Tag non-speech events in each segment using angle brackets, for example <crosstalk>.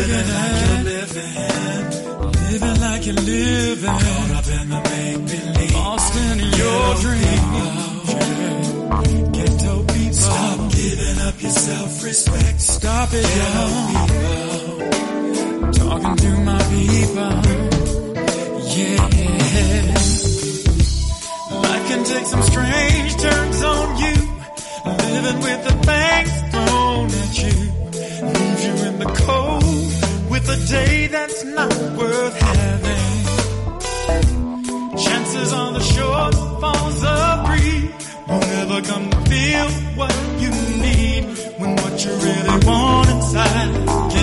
living like you're living. Living like you're living. Caught up in the make believe. Lost in your dream. Ghetto people. Stop giving up your self respect. Stop it, y'all. Talking to my people. Yeah. Life can take some strange turns on you. Living with the bangs thrown at you. Leave you in the cold a day that's not worth having. Chances on the shortfalls a breeze. You're never gonna feel what you need when what you really want inside.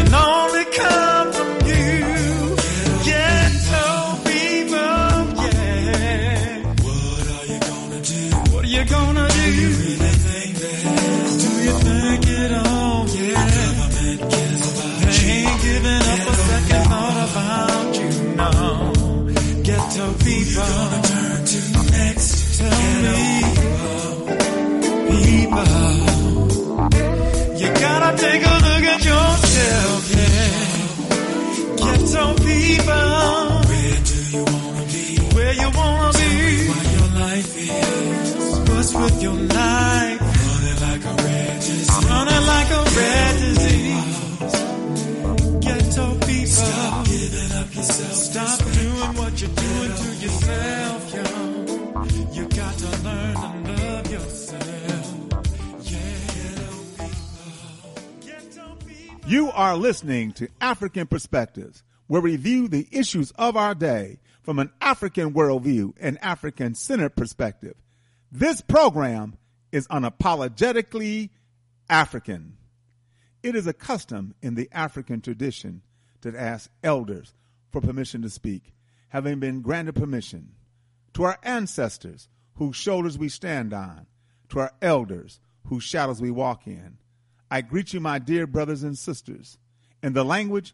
You are listening to African Perspectives, we view the issues of our day from an African worldview and African centered perspective. This program is unapologetically African. It is a custom in the African tradition to ask elders for permission to speak, having been granted permission. To our ancestors, whose shoulders we stand on, to our elders, whose shadows we walk in, I greet you, my dear brothers and sisters, in the language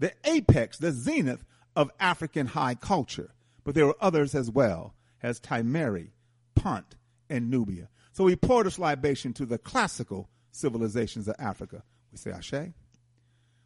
the apex, the zenith of African high culture, but there were others as well, as Timeri, Punt, and Nubia. So we pour this libation to the classical civilizations of Africa. We say Ashe.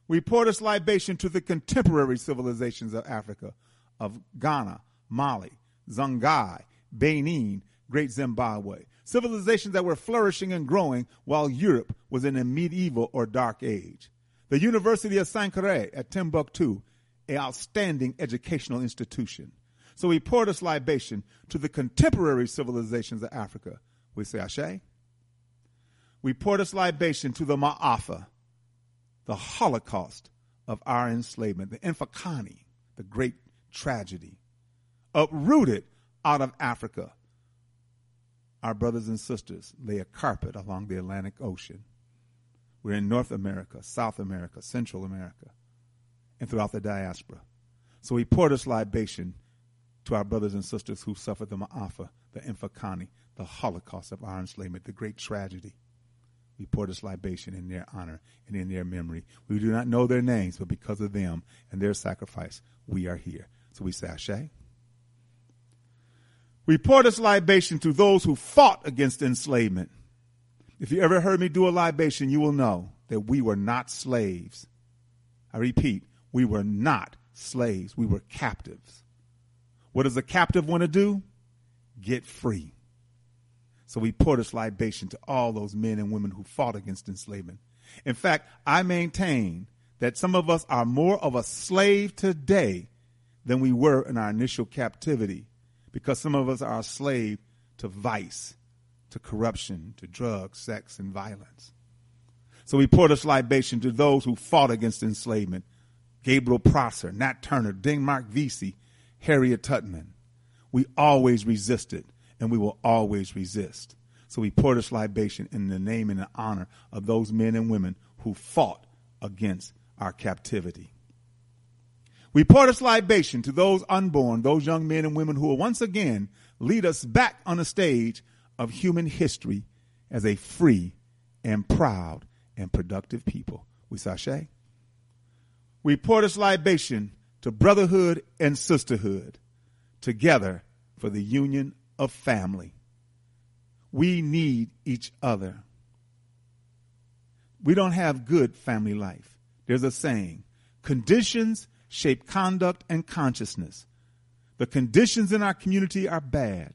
We pour this libation to the contemporary civilizations of Africa, of Ghana, Mali, Songhai, Benin, Great Zimbabwe. Civilizations that were flourishing and growing while Europe was in a medieval or dark age. The University of Sankore at Timbuktu, an outstanding educational institution. So we pour this libation to the contemporary civilizations of Africa. We say Ashe. We pour this libation to the Ma'afa, the Holocaust of our enslavement, the Infakani, the great tragedy, uprooted out of Africa. Our brothers and sisters lay a carpet along the Atlantic Ocean. We're in North America, South America, Central America, and throughout the diaspora. So we pour this libation to our brothers and sisters who suffered the Ma'afa, the Infakani, the Holocaust of our enslavement, the great tragedy. We pour this libation in their honor and in their memory. We do not know their names, but because of them and their sacrifice, we are here. So we say Ashe. We pour this libation to those who fought against enslavement. If you ever heard me do a libation, you will know that we were not slaves. I repeat, we were not slaves. We were captives. What does a captive want to do? Get free. So we pour this libation to all those men and women who fought against enslavement. In fact, I maintain that some of us are more of a slave today than we were in our initial captivity because some of us are a slave to vice, to corruption, to drugs, sex, and violence. So we pour this libation to those who fought against enslavement. Gabriel Prosser, Nat Turner, Denmark Vesey, Harriet Tubman. We always resisted and we will always resist. So we pour this libation in the name and the honor of those men and women who fought against our captivity. We pour this libation to those unborn, those young men and women who will once again lead us back on the stage of human history as a free and proud and productive people. We sashay. We pour this libation to brotherhood and sisterhood together for the union of family. We need each other. We don't have good family life. There's a saying conditions shape conduct and consciousness. The conditions in our community are bad.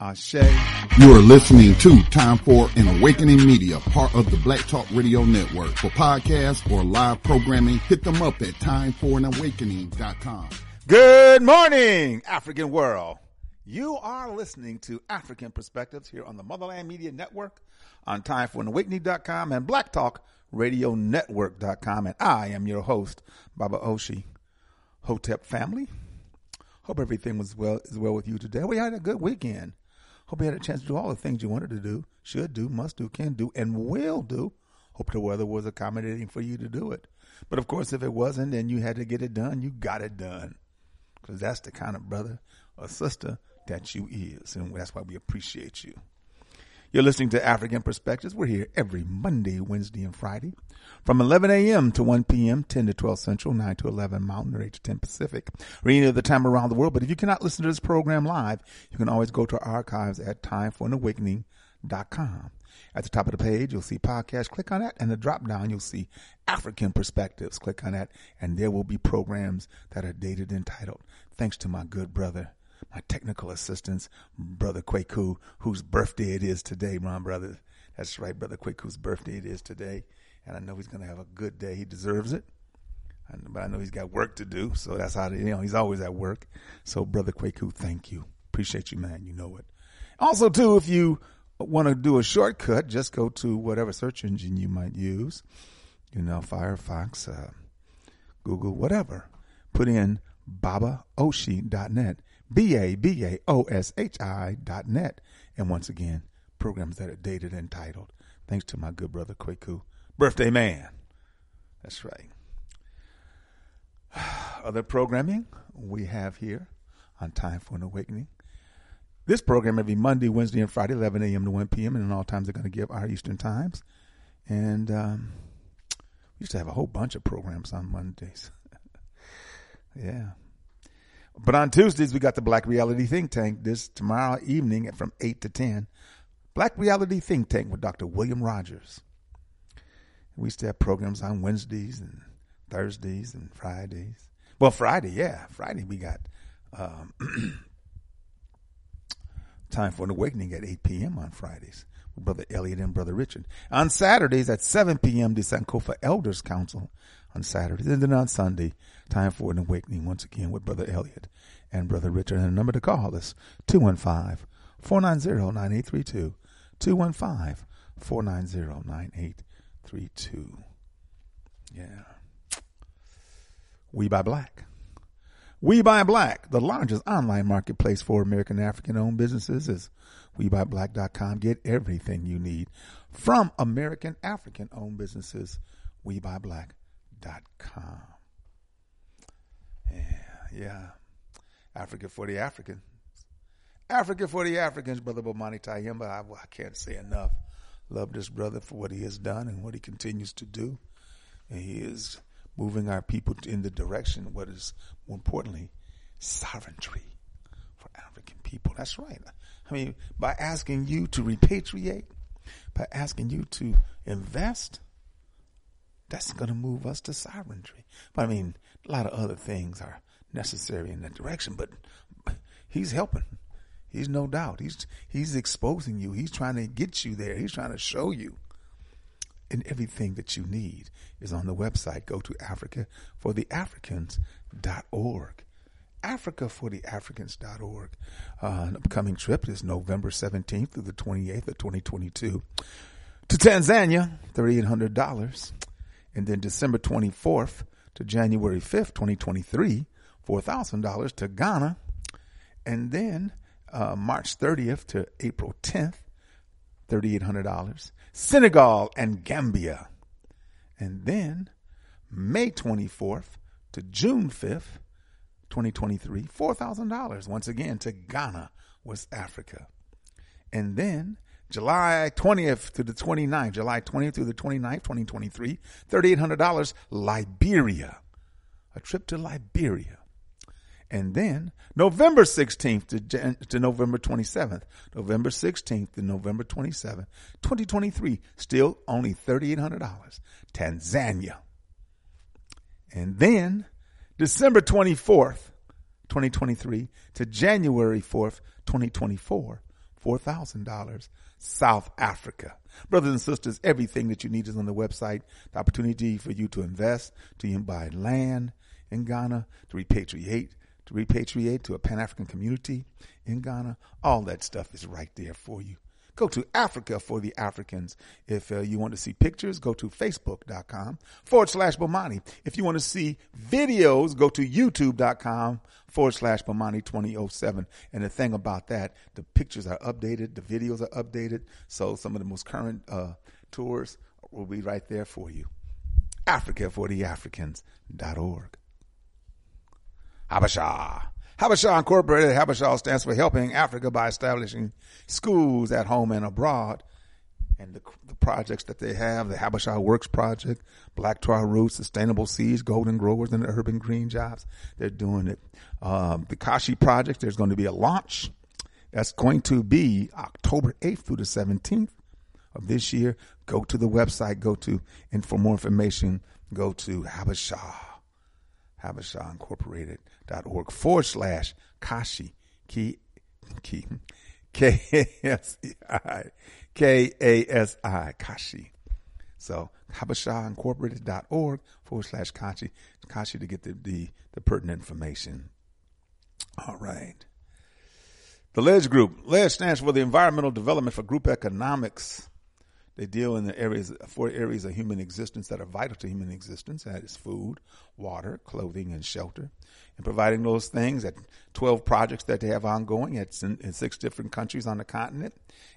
Ashe. You are listening to Time for an Awakening Media, part of the Black Talk Radio Network. For podcasts or live programming, hit them up at timeforanawakening.com. Good morning, African world. You are listening to African Perspectives here on the Motherland Media Network, on timeforanawakening.com and Black Talk Radio And I am your host, Baba Oshi. Hotep family. Hope everything was well is well with you today. We had a good weekend. Hope you had a chance to do all the things you wanted to do, should do, must do, can do, and will do. Hope the weather was accommodating for you to do it. But of course, if it wasn't and you had to get it done, you got it done. Because that's the kind of brother or sister that you is. And that's why we appreciate you. You're listening to African Perspectives. We're here every Monday, Wednesday, and Friday from 11 a.m. to 1 p.m., 10 to 12 Central, 9 to 11 Mountain, or 8 to 10 Pacific, or any other time around the world. But if you cannot listen to this program live, you can always go to our archives at timeforanawakening.com. At the top of the page, you'll see podcast. Click on that, and the drop down, you'll see African Perspectives. Click on that, and there will be programs that are dated and titled. Thanks to my good brother, my technical assistants, Brother Kwaku, whose birthday it is today, my brother. That's right, Brother Kwaku's birthday it is today. And I know he's going to have a good day. He deserves it. But I know he's got work to do. So that's how, you know, he's always at work. So, Brother Kwaku, thank you. Appreciate you, man. You know it. Also, too, if you want to do a shortcut, just go to whatever search engine you might use. You know, Firefox, uh, Google, whatever. Put in babaoshi.net. B A B A O S H I dot net. And once again, programs that are dated and titled. Thanks to my good brother Kwaku, birthday man. That's right. <sighs> Other programming we have here on Time for an Awakening. This program every Monday, Wednesday, and Friday, 11 a.m. to 1 p.m. And in all times they're going to give our Eastern times. And um, we used to have a whole bunch of programs on Mondays. <laughs> yeah. But on Tuesdays, we got the Black Reality Think Tank this tomorrow evening from 8 to 10. Black Reality Think Tank with Dr. William Rogers. We to have programs on Wednesdays and Thursdays and Fridays. Well, Friday, yeah. Friday, we got um, <clears throat> Time for an Awakening at 8 p.m. on Fridays with Brother Elliot and Brother Richard. On Saturdays at 7 p.m., the Sankofa Elders Council on Saturdays. And then on Sunday, Time for an Awakening once again with Brother Elliot and Brother Richard. And the number to call is 215 490 9832. 215 490 9832. Yeah. We buy black. We Buy Black, the largest online marketplace for American African owned businesses, is WeBuyBlack.com. Get everything you need from American African owned businesses. WeBuyBlack.com. Yeah, yeah. Africa for the Africans. Africa for the Africans, Brother Bomani Tyehimba. I, I can't say enough. Love this brother for what he has done and what he continues to do. And he is moving our people in the direction, what is more importantly, sovereignty for African people. That's right. I mean, by asking you to repatriate, by asking you to invest, that's going to move us to sovereignty. But I mean, a lot of other things are necessary in that direction, but he's helping. He's no doubt. He's he's exposing you. He's trying to get you there. He's trying to show you and everything that you need is on the website. Go to africafortheafricans.org. Africafortheafricans.org. Uh, an upcoming trip is November 17th through the 28th of 2022 to Tanzania, $3,800. And then December 24th to January 5th, 2023, $4,000 to Ghana. And then uh, March 30th to April 10th, $3,800. Senegal and Gambia. And then May 24th to June 5th, 2023, $4,000 once again to Ghana, West Africa. And then July 20th to the 29th, July 20th through the 29th, 2023, $3,800, Liberia. A trip to Liberia. And then November 16th to, Jan- to November 27th, November 16th to November 27th, 2023, still only $3,800, Tanzania. And then December 24th, 2023 to January 4th, 2024, $4,000, South Africa. Brothers and sisters, everything that you need is on the website. The opportunity for you to invest, to buy land in Ghana, to repatriate, to repatriate to a Pan African community in Ghana. All that stuff is right there for you. Go to Africa for the Africans. If uh, you want to see pictures, go to facebook.com forward slash Bomani. If you want to see videos, go to youtube.com forward slash Bomani 2007. And the thing about that, the pictures are updated, the videos are updated. So some of the most current uh, tours will be right there for you. Africa for the Africans.org. Habasha. Habasha Incorporated, Habasha stands for Helping Africa by establishing schools at home and abroad. And the, the projects that they have, the Habasha Works Project, Black Tar Roots, Sustainable Seeds, Golden Growers, and the Urban Green Jobs, they're doing it. Um, the Kashi Project, there's going to be a launch. That's going to be October 8th through the 17th of this year. Go to the website, go to, and for more information, go to Habasha, Habasha Incorporated.org forward slash Kashi, K, K, K-A-S-I, K-A-S-I, Kashi. So Habasha Incorporated.org forward slash Kashi, Kashi to get the, the, the pertinent information. All right. The LEDGE Group. LEDGE stands for the Environmental Development for Group Economics. They deal in the areas, four areas of human existence that are vital to human existence. That is food, water, clothing, and shelter. And providing those things at 12 projects that they have ongoing at in, six different countries on the continent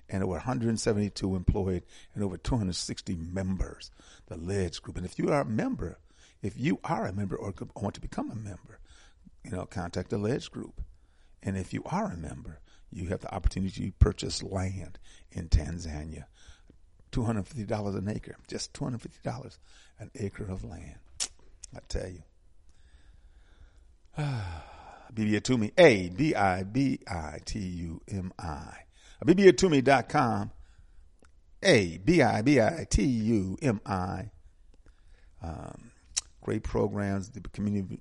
and over 172 employed and over 260 members. The LEDGE Group. And if you are a member, if you are a member or want to become a member, you know, contact the LEDGE Group. And if you are a member, you have the opportunity to purchase land in Tanzania. $250 an acre. Just $250 an acre of land. I tell you. <sighs> Abibitumi, A B I B I T U M I. Abibitumi.com, A B I B I T U M I. Um, great programs, the community,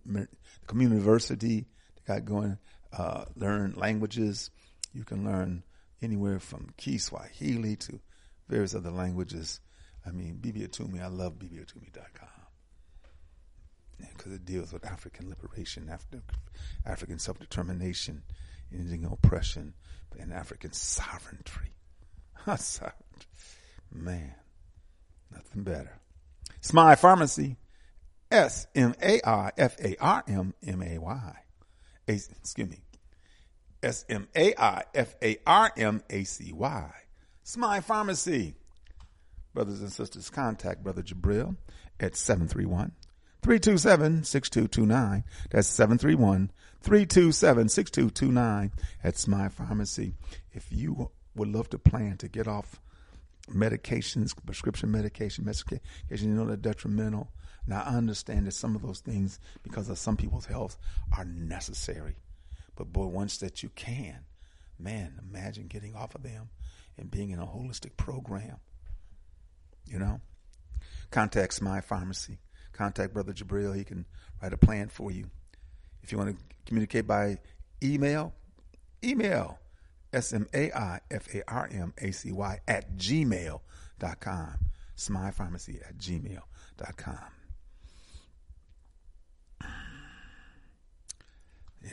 community university they got going. Uh, learn languages. You can learn anywhere from Kiswahili to various other languages. I mean, Abibitumi, I love Abibitumi.com because it deals with African liberation, African, African self-determination, ending oppression, and African <laughs> sovereignty. Man, nothing better. Smile Pharmacy, S M A I F A R M M A Y. Excuse me. S M A I F A R M A C Y. Smile Pharmacy. Brothers and sisters, contact Brother Jabril at 731 327 6229. That's 731 327 6229 at Smile Pharmacy. If you would love to plan to get off medications, prescription medication, medication, you know they're detrimental. Now, I understand that some of those things, because of some people's health, are necessary. But boy, once that you can, man, imagine getting off of them and being in a holistic program. You know? Contact Smile Pharmacy. Contact Brother Jabril. He can write a plan for you. If you want to communicate by email, email S-M-A-I-F-A-R-M-A-C-Y at gmail.com. Smile Pharmacy at gmail.com.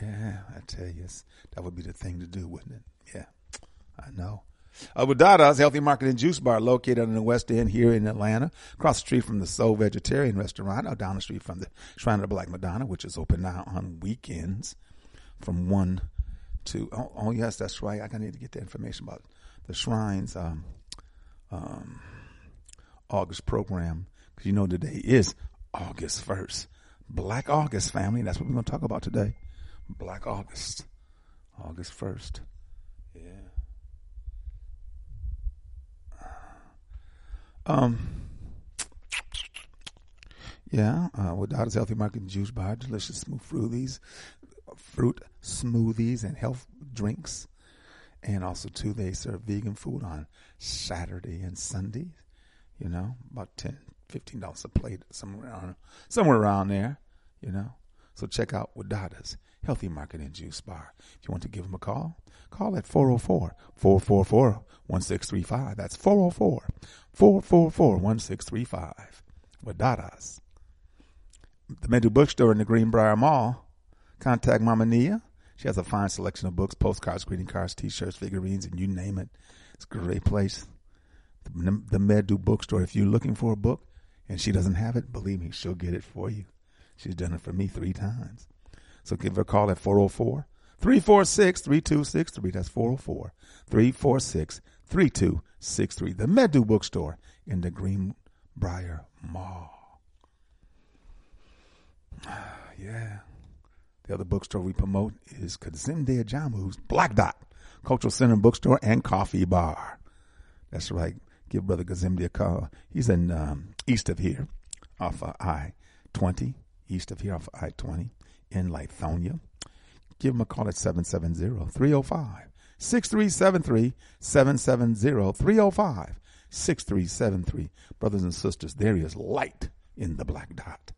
Yeah, I tell you, that would be the thing to do, wouldn't it? Yeah, I know. Uh, Wadada's Healthy Market and Juice Bar located in the West End here in Atlanta, across the street from the Soul Vegetarian Restaurant, or down the street from the Shrine of the Black Madonna, which is open now on weekends from 1 to, oh, oh yes, that's right. I need to get the information about the Shrine's um, um, August program, because you know today is August 1st. Black August, family. That's what we're going to talk about today. Black August. August 1st. Um, yeah, uh, Wadada's Healthy Market and Juice Bar, delicious smooth fruities, fruit smoothies and health drinks. And also, too, they serve vegan food on Saturday and Sunday. You know, about 10 $15 a plate, somewhere around, somewhere around there, you know. So check out Wadada's Healthy Market and Juice Bar. If you want to give them a call, call at 404 444 1635. That's 404 444 1635. Wadada's. The Medu Bookstore in the Greenbrier Mall. Contact Mama Nia. She has a fine selection of books, postcards, greeting cards, t-shirts, figurines, and you name it. It's a great place. The, the Medu Bookstore. If you're looking for a book and she doesn't have it, believe me, she'll get it for you. She's done it for me three times. So give her a call at 404 346 3263. That's 404 346 3263. The Medu Bookstore in the Greenbrier Mall. <sighs> Yeah. The other bookstore we promote is Kazinde Ajamu's Black Dot Cultural Center Bookstore and Coffee Bar. That's right. Give Brother Kazimdi a call. He's in um, east of here, off of I 20, east of here, off of I 20, in Lithonia. Give him a call at 770 305 6373 770 305 6373. Brothers and sisters, there is light in the black dot.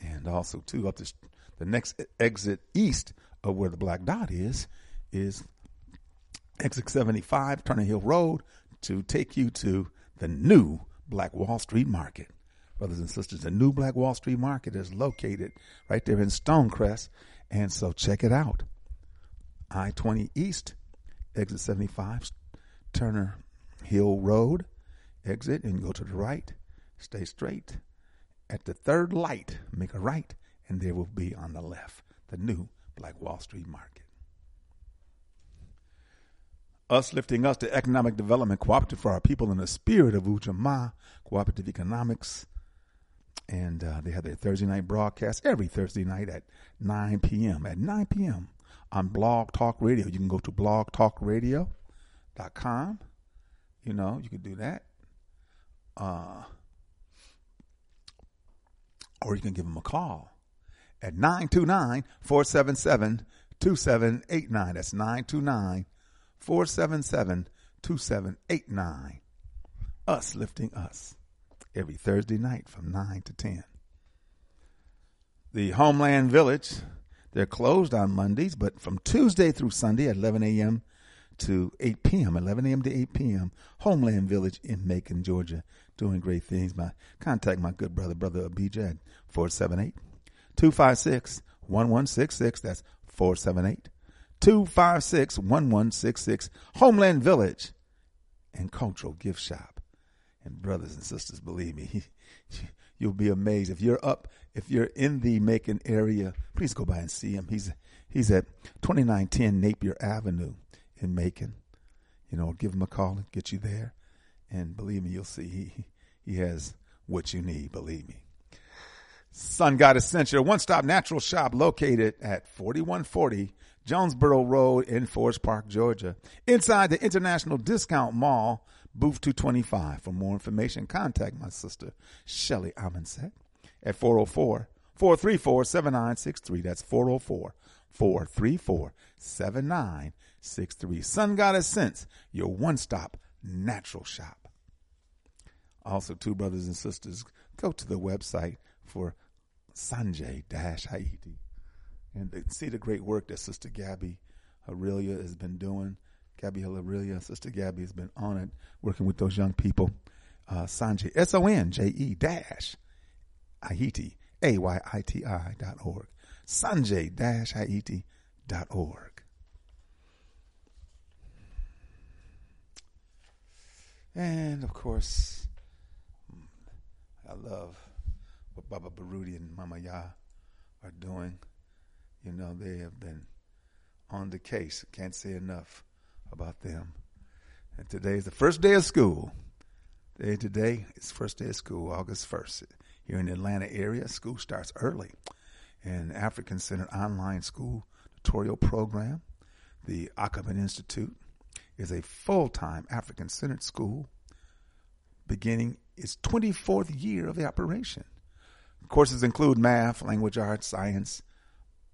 And also, too, up the, the next exit east of where the black dot is, is exit 75, Turner Hill Road, to take you to the new Black Wall Street Market. Brothers and sisters, the new Black Wall Street Market is located right there in Stonecrest. And so check it out. I 20 East, exit 75, Turner Hill Road, exit, and go to the right. Stay straight. At the third light, make a right, and there will be on the left the new Black Wall Street Market. Us lifting us to economic development cooperative for our people in the spirit of Ujamaa cooperative economics. And uh, they have their Thursday night broadcast every Thursday night at 9 p.m. At 9 p.m. on Blog Talk Radio. You can go to blogtalkradio.com. You know, you can do that. Uh, or you can give them a call at 929 477 2789. That's 929 477 2789. Us lifting us every Thursday night from 9 to 10. The Homeland Village, they're closed on Mondays, but from Tuesday through Sunday at 11 a.m. to 8 p.m., 11 a.m. to 8 p.m., Homeland Village in Macon, Georgia, doing great things. My Contact my good brother, Brother at 478 256 1166. That's 478 256 1166. Homeland Village and Cultural Gift Shop. And brothers and sisters, believe me, <laughs> you'll be amazed. If you're up, if you're in the Macon area, please go by and see him. He's he's at 2910 Napier Avenue in Macon. You know, give him a call and get you there. And believe me, you'll see he, he has what you need, believe me. Sun God Essential, one stop natural shop located at 4140 Jonesboro Road in Forest Park, Georgia, inside the International Discount Mall, booth 225. For more information, contact my sister, Shelly Amonset, at 404 434 7963. That's 404 434 7963. Sun Goddess Sense, your one stop natural shop. Also, two brothers and sisters, go to the website for Sonje Haiti and see the great work that Sister Gabby Aurelia has been doing. Gabby Aurelia, and Sister Gabby has been on it, working with those young people. Uh, Sonje, S O N J E dash Haiti, A Y I T I dot org. Sonje dash Haiti dot org. And of course, I love what Baba Baruti and Mama Ya are doing. You know, they have been on the case. Can't say enough about them. And today is the first day of school. Today, today is first day of school, August 1st. Here in the Atlanta area, school starts early. And African Centered Online School Tutorial Program, the Akoben Institute, is a full-time African Centered school beginning its 24th year of the operation. Courses include math, language arts, science,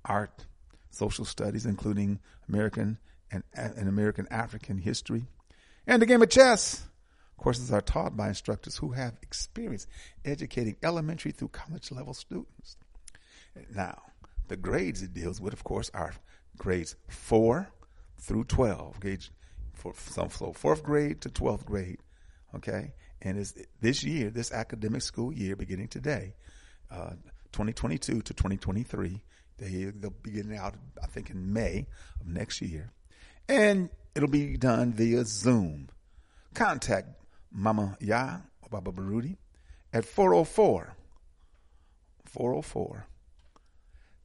art, social studies, including American and, American African history, and the game of chess. Courses are taught by instructors who have experience educating elementary through college level students. Now, the grades it deals with, of course, are grades 4 through 12. Gauge for, so, so fourth grade to 12th grade. Okay. And is this year, this academic school year, beginning today, uh, 2022 to 2023, they, they'll be getting out, I think, in May of next year. And it'll be done via Zoom. Contact Mama Ya or Baba Baruti at 404 404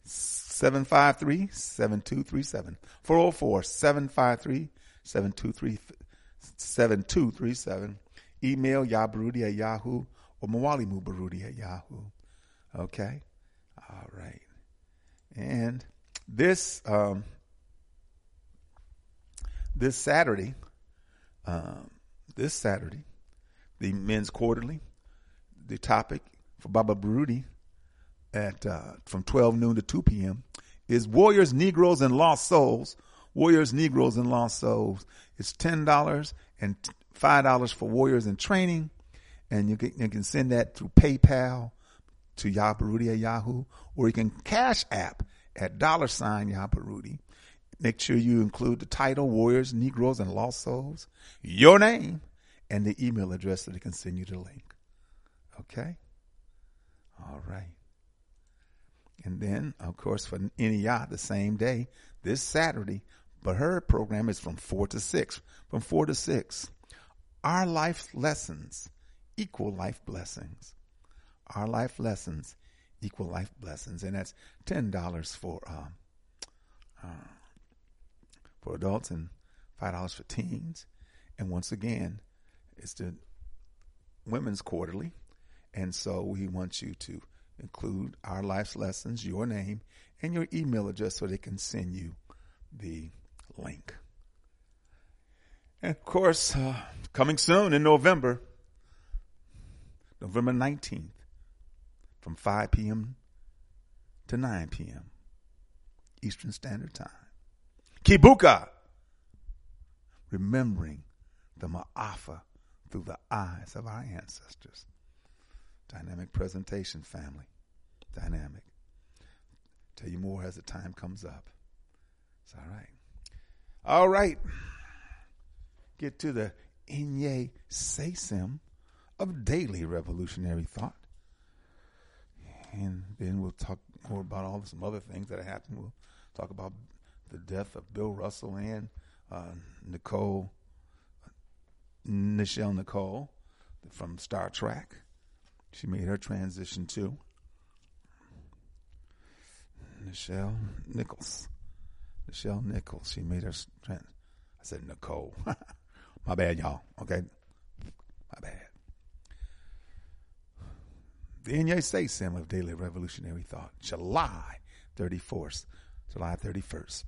753 7237. 404 753 7237. Email yabaruti at yahoo or Mwalimu Baruti at yahoo. Okay? All right. And this um, this Saturday, um, this Saturday, the men's quarterly, the topic for Baba Baruti at uh, from 12 noon to 2 p.m. is Warriors, Negroes, and Lost Souls. Warriors, Negroes, and Lost Souls. It's ten dollars and five dollars for Warriors in training, and you can, you can send that through PayPal to Yabaruti at Yahoo, or you can Cash App at dollar sign Yabaruti. Make sure you include the title Warriors, Negroes, and Lost Souls, your name, and the email address so they can send you the link. Okay? All right. And then, of course, for NEI, the same day, this Saturday, but her program is from 4 to 6. From 4 to 6. Our life lessons equal life blessings. Our life lessons equal life blessings. And that's $10 for, um, for adults and $5 for teens. And once again, it's the women's quarterly. And so we want you to include our life's lessons, your name, and your email address so they can send you the link. And of course, uh, coming soon in November, November 19th, from 5 p.m. to 9 p.m. Eastern Standard Time. Kibuka, remembering the Ma'afa through the eyes of our ancestors. Dynamic presentation, family. Dynamic. Tell you more as the time comes up. It's all right. All right. Get to the Inye Sesim of daily revolutionary thought. And then we'll talk more about all some other things that happened. We'll talk about the death of Bill Russell and uh, Nicole, Nichelle Nicole from Star Trek. She made her transition too. Nichelle Nichols. Nichelle Nichols. She made her. Trans- I said Nicole. <laughs> My bad, y'all. Okay. My bad. The Inye Say Sim of Daily Revolutionary Thought, July 31st. July 31st.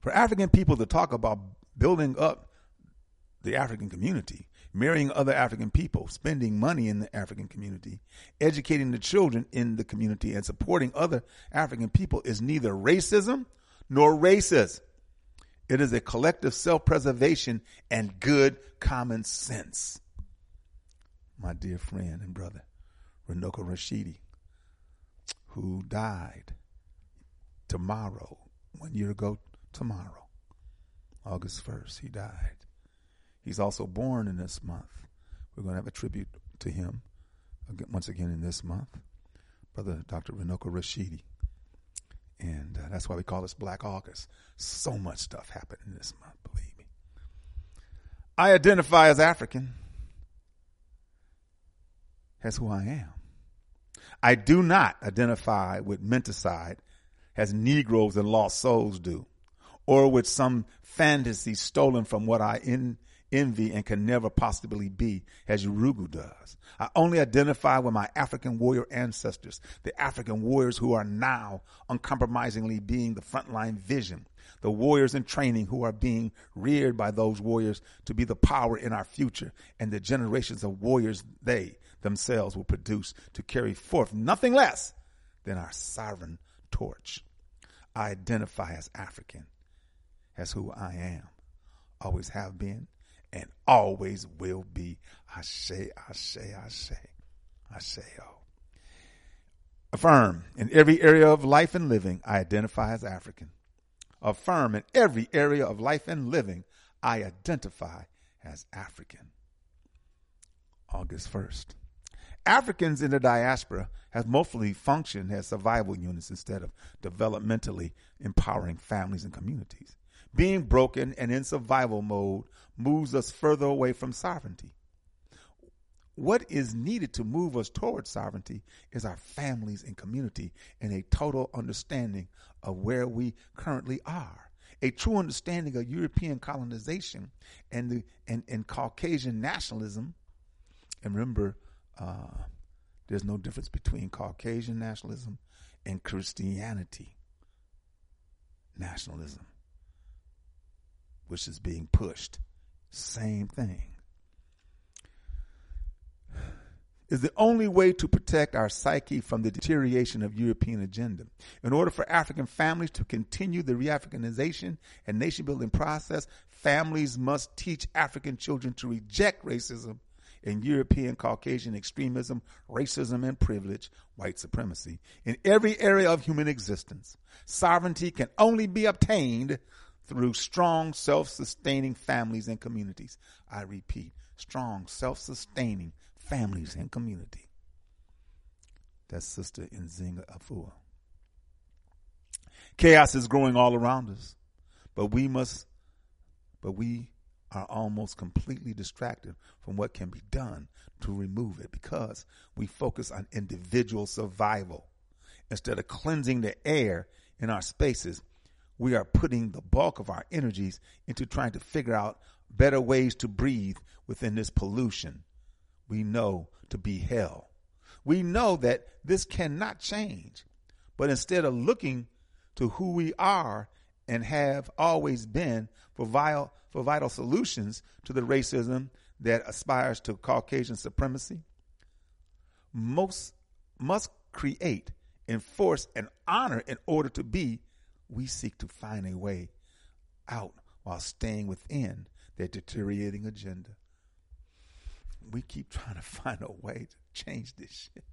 For African people to talk about building up the African community, marrying other African people, spending money in the African community, educating the children in the community, and supporting other African people is neither racism nor racist. It is a collective self preservation and good common sense. My dear friend and brother, Runoko Rashidi, who died tomorrow, one year ago tomorrow, August 1st, he died. He's also born in this month. We're going to have a tribute to him once again in this month. Brother Dr. Runoko Rashidi. And uh, that's why we call this Black August. So much stuff happened in this month, believe me. I identify as African. That's who I am. I do not identify with menticide as Negroes and lost souls do, or with some fantasy stolen from what I in, envy and can never possibly be as Yurugu does. I only identify with my African warrior ancestors, the African warriors who are now uncompromisingly being the frontline vision, the warriors in training who are being reared by those warriors to be the power in our future, and the generations of warriors they themselves will produce to carry forth nothing less than our sovereign torch. I identify as African, as who I am, always have been, and always will be. I say, I say, I say, I say, oh. Affirm in every area of life and living, I identify as African. Affirm in every area of life and living, I identify as African. August 1st. Africans in the diaspora have mostly functioned as survival units instead of developmentally empowering families and communities. Being broken and in survival mode moves us further away from sovereignty. What is needed to move us towards sovereignty is our families and community and a total understanding of where we currently are. A true understanding of European colonization and the and, and Caucasian nationalism. And remember, uh, there's no difference between Caucasian nationalism and Christianity nationalism, which is being pushed. Same thing. Is the only way to protect our psyche from the deterioration of European agenda. In order for African families to continue the re-Africanization and nation building process, families must teach African children to reject racism in European Caucasian extremism, racism, and privilege, white supremacy, in every area of human existence. Sovereignty can only be obtained through strong, self sustaining families and communities. I repeat, strong, self sustaining families and community. That's Sister Nzinga Afua. Chaos is growing all around us, but we must, but we are almost completely distracted from what can be done to remove it because we focus on individual survival. Instead of cleansing the air in our spaces, we are putting the bulk of our energies into trying to figure out better ways to breathe within this pollution we know to be hell. We know that this cannot change, but instead of looking to who we are and have always been for vital, for vital solutions to the racism that aspires to Caucasian supremacy, most must create, enforce, and honor in order to be, we seek to find a way out while staying within their deteriorating agenda. We keep trying to <laughs> find a way to change this shit.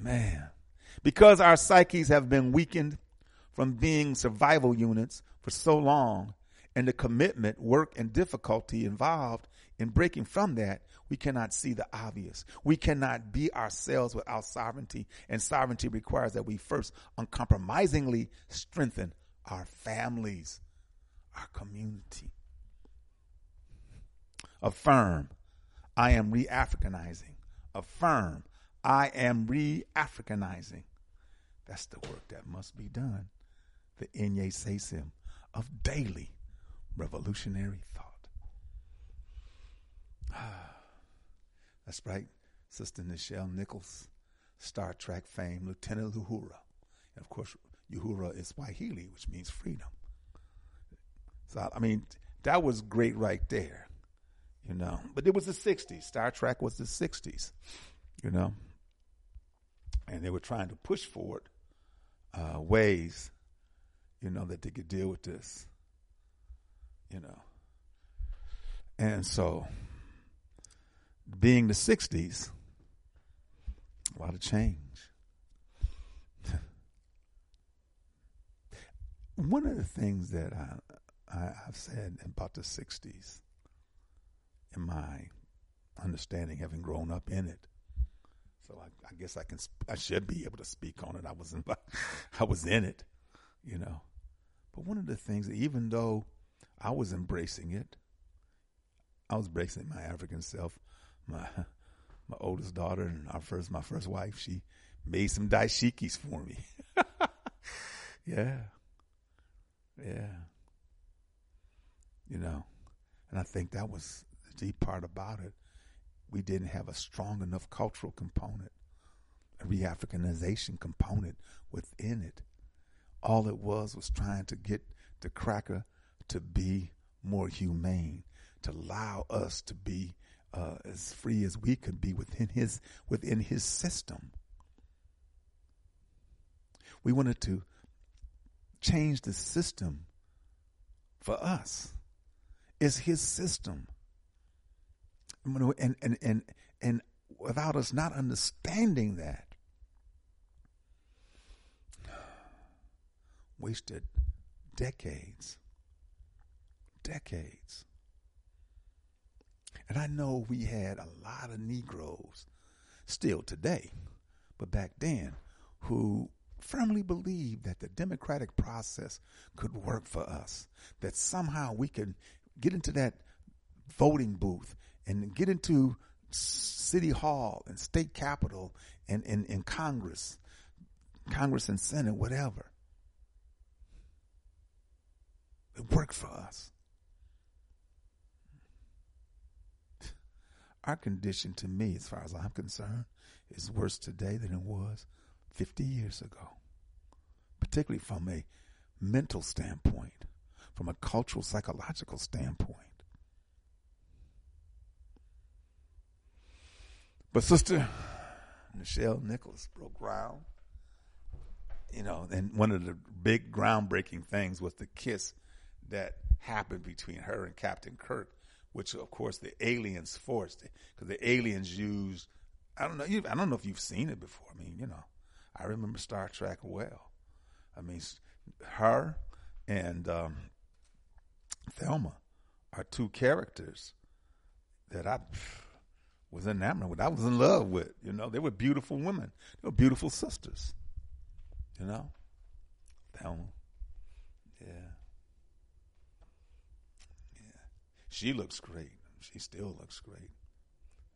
Man. Because our psyches have been weakened from being survival units for so long and the commitment, work, and difficulty involved in breaking from that, we cannot see the obvious. We cannot be ourselves without sovereignty, and sovereignty requires that we first uncompromisingly strengthen our families, our community. Affirm, I am re Africanizing. Affirm, I am re Africanizing. That's the work that must be done the Inye Sesim of daily revolutionary thought. <sighs> That's right, Sister Nichelle Nichols, Star Trek fame, Lieutenant Uhura. And of course, Uhura is Swahili, which means freedom. So, I mean, that was great right there, you know. But it was the 60s. Star Trek was the 60s, you know. And they were trying to push forward uh, ways you know, that they could deal with this, you know. And so, being the 60s, a lot of change. <laughs> One of the things that I, I, have said about the 60s, in my understanding, having grown up in it, so I, I guess I can, I should be able to speak on it. I was in, <laughs> I was in it, you know. But one of the things, even though I was embracing it, I was embracing my African self. My <laughs> my oldest daughter and our first my first wife, she made some dashikis for me. <laughs> yeah. Yeah. You know, and I think that was the deep part about it. We didn't have a strong enough cultural component, a re-Africanization component within it. All it was was trying to get the cracker to be more humane, to allow us to be uh, as free as we could be within his within his system. We wanted to change the system for us. It's his system. And and and and without us not understanding that, wasted decades. Decades. And I know we had a lot of Negroes still today, but back then, who firmly believed that the democratic process could work for us, that somehow we could get into that voting booth and get into city hall and state capitol and, and Congress, Congress and Senate, whatever. It worked for us. Our condition, to me, as far as I'm concerned, is worse today than it was 50 years ago, particularly from a mental standpoint, from a cultural, psychological standpoint. But Sister Nichelle Nichols broke ground. You know, and one of the big groundbreaking things was the kiss that happened between her and Captain Kirk, which of course the aliens forced because the aliens used. I don't know. I don't know if you've seen it before. I mean, you know, I remember Star Trek well. I mean, her and um, Thelma are two characters that I was enamored with. I was in love with. You know, they were beautiful women. They were beautiful sisters. You know, Thelma. She looks great. She still looks great.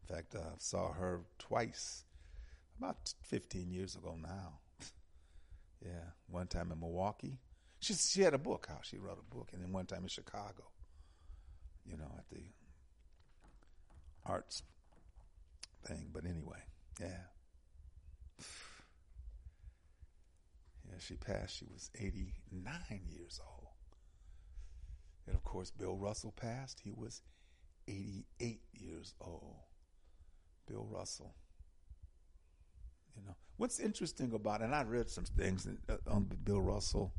In fact, I saw her twice about 15 years ago now. <laughs> yeah, one time in Milwaukee. She she had a book house. She wrote a book, and then one time in Chicago. You know, at the arts thing. But anyway, yeah. <sighs> Yeah, she passed. She was 89 years old. And of course, Bill Russell passed. He was 88 years old. Bill Russell. You know, what's interesting about, and I read some things uh, on Bill Russell,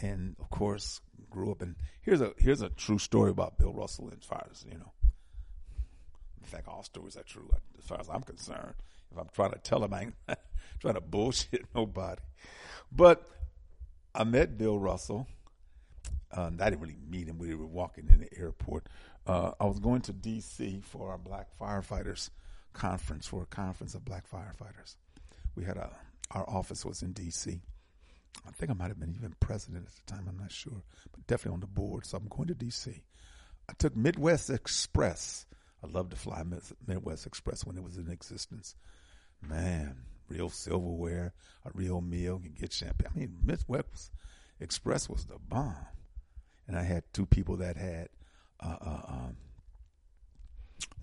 and of course, grew up. And here's a here's a true story about Bill Russell, as far as you know. In fact, all stories are true, as far as I'm concerned. If I'm trying to tell them, I ain't <laughs> trying to bullshit <laughs> nobody. But I met Bill Russell uh, I didn't really meet him. We were walking in the airport. Uh, I was going to D.C. for our Black Firefighters conference, for a conference of Black firefighters. We had a our office was in D.C. I think I might have been even president at the time. I'm not sure, but definitely on the board. So I'm going to D.C. I took Midwest Express. I loved to fly Midwest Express when it was in existence. Man, real silverware, a real meal, you get champagne. I mean, Midwest Express was the bomb and I had two people that had uh, uh, um,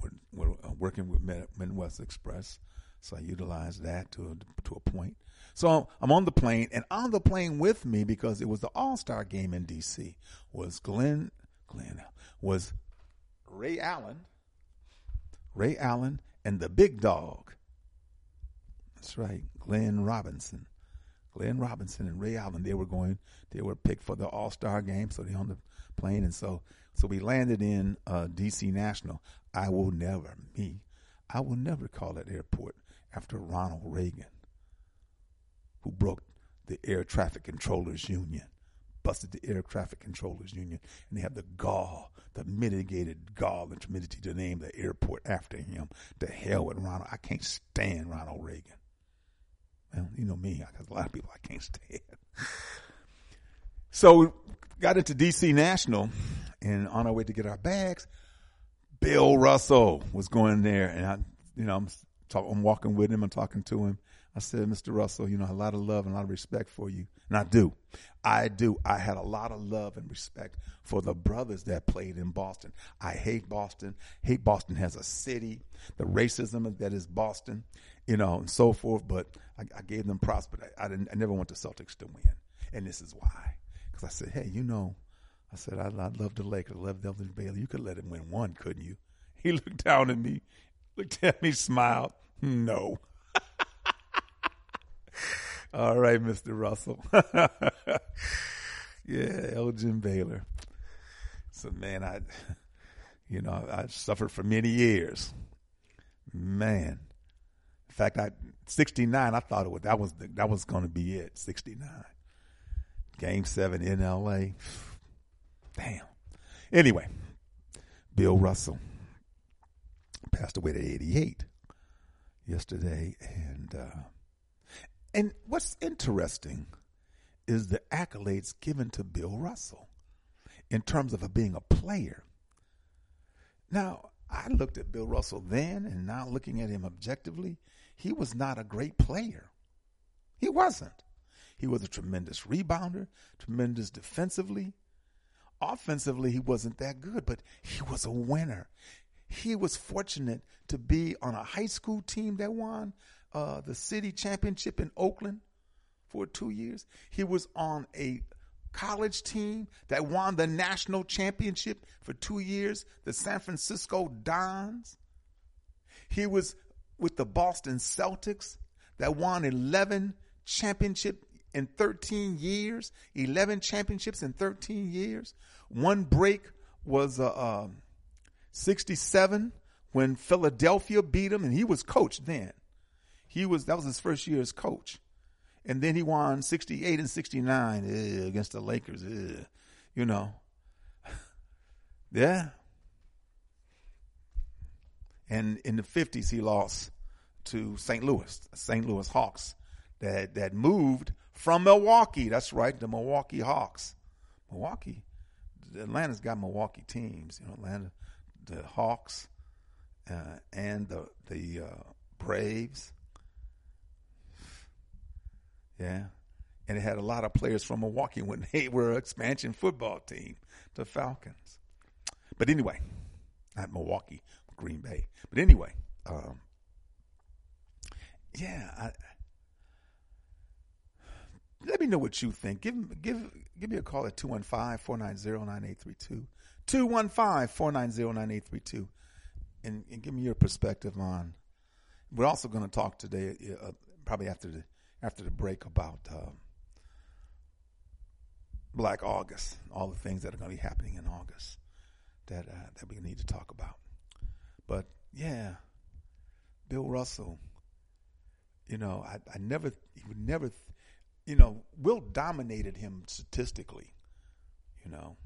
were, were uh, working with Midwest Express, so I utilized that to a, to a point. So I'm on the plane, and on the plane with me because it was the All Star game in D.C. was Glenn Glenn was Ray Allen, Ray Allen, and the big dog. That's right, Glenn Robinson. Glenn Robinson and Ray Allen, they were going, they were picked for the All Star game, so they on the plane, and so so we landed in uh, D.C. National. I will never, me, I will never call that airport after Ronald Reagan, who broke the Air Traffic Controllers Union, busted the Air Traffic Controllers Union, and they have the gall, the mitigated gall and timidity to name the airport after him. To hell with Ronald. I can't stand Ronald Reagan. Well, you know me, I got a lot of people I can't stand. So we got into DC National and on our way to get our bags, Bill Russell was going there, and I, you know, I'm talk, I'm walking with him, I'm talking to him. I said, Mr. Russell, you know, a lot of love and a lot of respect for you. And I do. I do. I had a lot of love and respect for the brothers that played in Boston. I hate Boston. Hate Boston as a city, the racism that is Boston, you know, and so forth. But I, I gave them props, but I, I, didn't, I never want the Celtics to win. And this is why. Because I said, hey, you know, I said, I, I love the Lakers. I love Elgin Baylor. You could let him win one, couldn't you? <laughs> He looked down at me, looked at me, smiled. No. <laughs> All right, Mr. Russell. <laughs> yeah, Elgin Baylor. So, man, I, you know, I suffered for many years. Man, in fact, I 69. I thought it was that was the, that was going to be it. 69. Game seven in L.A. Damn. Anyway, Bill Russell passed away at 88 yesterday, and uh, and what's interesting is the accolades given to Bill Russell in terms of being a player. Now, I looked at Bill Russell then, and now looking at him objectively, he was not a great player. He wasn't. He was a tremendous rebounder, tremendous defensively. Offensively, he wasn't that good, but he was a winner. He was fortunate to be on a high school team that won uh, the city championship in Oakland for two years. He was on a college team that won the national championship for two years, the San Francisco Dons. He was with the Boston Celtics that won 11 championship in 13 years, 11 championships in 13 years. One break was uh, um, 67 when Philadelphia beat him, and he was coached then. He was that was his first year as coach, and then he won 68 and 69 against the Lakers. Ugh, you know, <laughs> yeah. And in the 50s, he lost to St. Louis, St. Louis Hawks, that that moved from Milwaukee. That's right, the Milwaukee Hawks. Milwaukee, Atlanta's got Milwaukee teams. You know, Atlanta, the Hawks, uh, and the the uh, Braves. Yeah, and it had a lot of players from Milwaukee when they <laughs> were an expansion football team, the Falcons. But anyway, not Milwaukee, Green Bay. But anyway, um, yeah, I, let me know what you think. Give give give me a call at 215-490-9832. 215-490-9832. And, and give me your perspective on. We're also going to talk today, uh, probably after the after the break, about uh, Black August, all the things that are going to be happening in August that uh, that we need to talk about. But yeah, Bill Russell. You know, I, I never he would never you know, Wilt dominated him statistically. You know,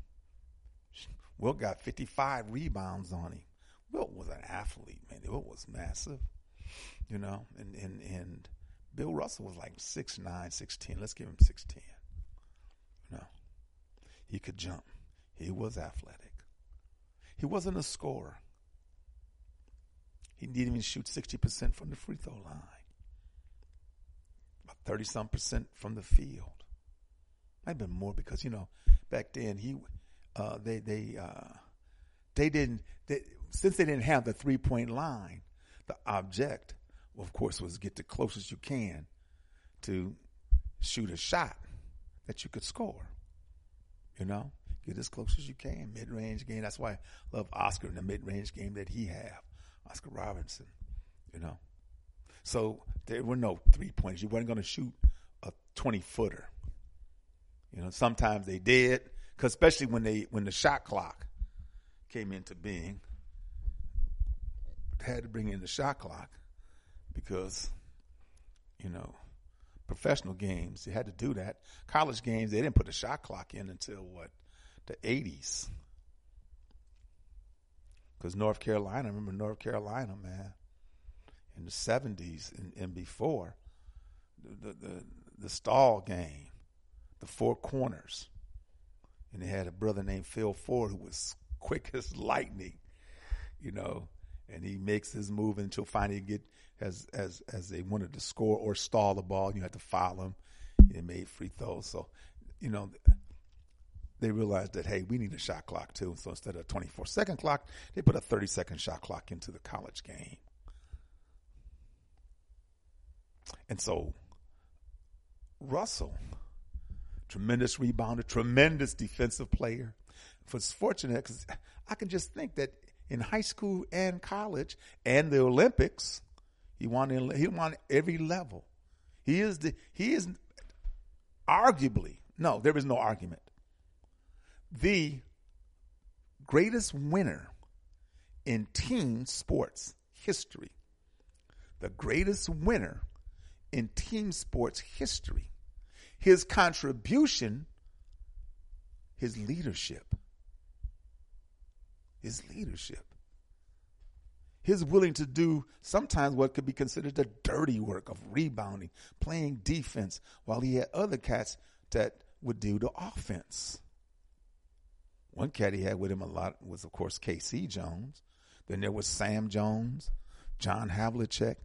Wilt got 55 rebounds on him. Wilt was an athlete, man. Wilt was massive, you know, and and and Bill Russell was like 6'9", 6'10". Let's give him 6'10". No. he could jump. He was athletic. He wasn't a scorer. He didn't even shoot 60% from the free throw line. About 30 some percent from the field. Might have been more because, you know, back then he, uh, they, they, uh, they didn't, they, since they didn't have the three point line, the object, of course, was get the closest you can to shoot a shot that you could score. You know, get as close as you can, mid range game. That's why I love Oscar in the mid range game that he have, Oscar Robertson. You know, so there were no three pointers. You weren't going to shoot a 20 footer. You know, sometimes they did, cause especially when they when the shot clock came into being, had to bring in the shot clock because you know professional games they had to do that. College games they didn't put the shot clock in until what the 80s. Because North Carolina, remember North Carolina, man in the 70s and, and before, the, the, the stall game, the four corners. And they had a brother named Phil Ford who was quick <laughs> as lightning. you know, and he makes his move until finally get as as as they wanted to score or stall the ball. You had to foul them. He made free throws, so you know they realized that hey, we need a shot clock too. So instead of a 24 second clock, they put a 30 second shot clock into the college game. And so Russell, tremendous rebounder, tremendous defensive player, was fortunate because I can just think that in high school and college and the Olympics, he won. He won every level. He is the. He is arguably no. There is no argument. The greatest winner in team sports history. The greatest winner in team sports history. His contribution, his leadership. His leadership. His willing to do sometimes what could be considered the dirty work of rebounding, playing defense, while he had other cats that would do the offense. One cat he had with him a lot was, of course, K.C. Jones. Then there was Sam Jones, John Havlicek,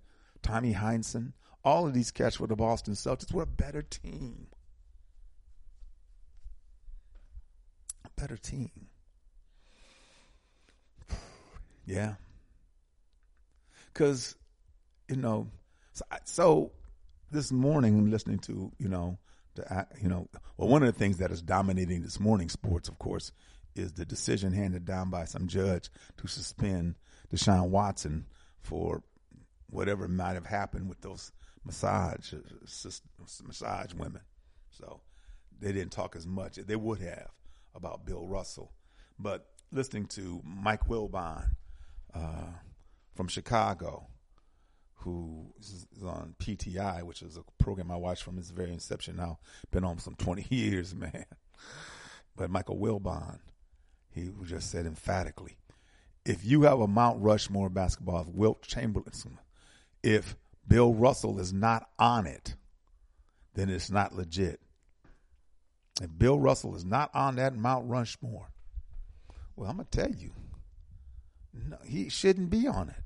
Tommy Heinsohn, all of these cats for the Boston Celtics were a better team. A better team. <sighs> Yeah. Because, you know, so, so, this morning, listening to, you know, the, you know, well, one of the things that is dominating this morning sports, of course, is the decision handed down by some judge to suspend Deshaun Watson for whatever might have happened with those massage massage women. So they didn't talk as much. As they would have about Bill Russell, but listening to Mike Wilbon uh, from Chicago, who is on PTI, which is a program I watched from its very inception. Now been on some twenty <laughs> years, man. But Michael Wilbon, he just said emphatically, if you have a Mount Rushmore basketball of Wilt Chamberlain, if Bill Russell is not on it, then it's not legit. If Bill Russell is not on that Mount Rushmore, well, I'm to tell you, no, he shouldn't be on it.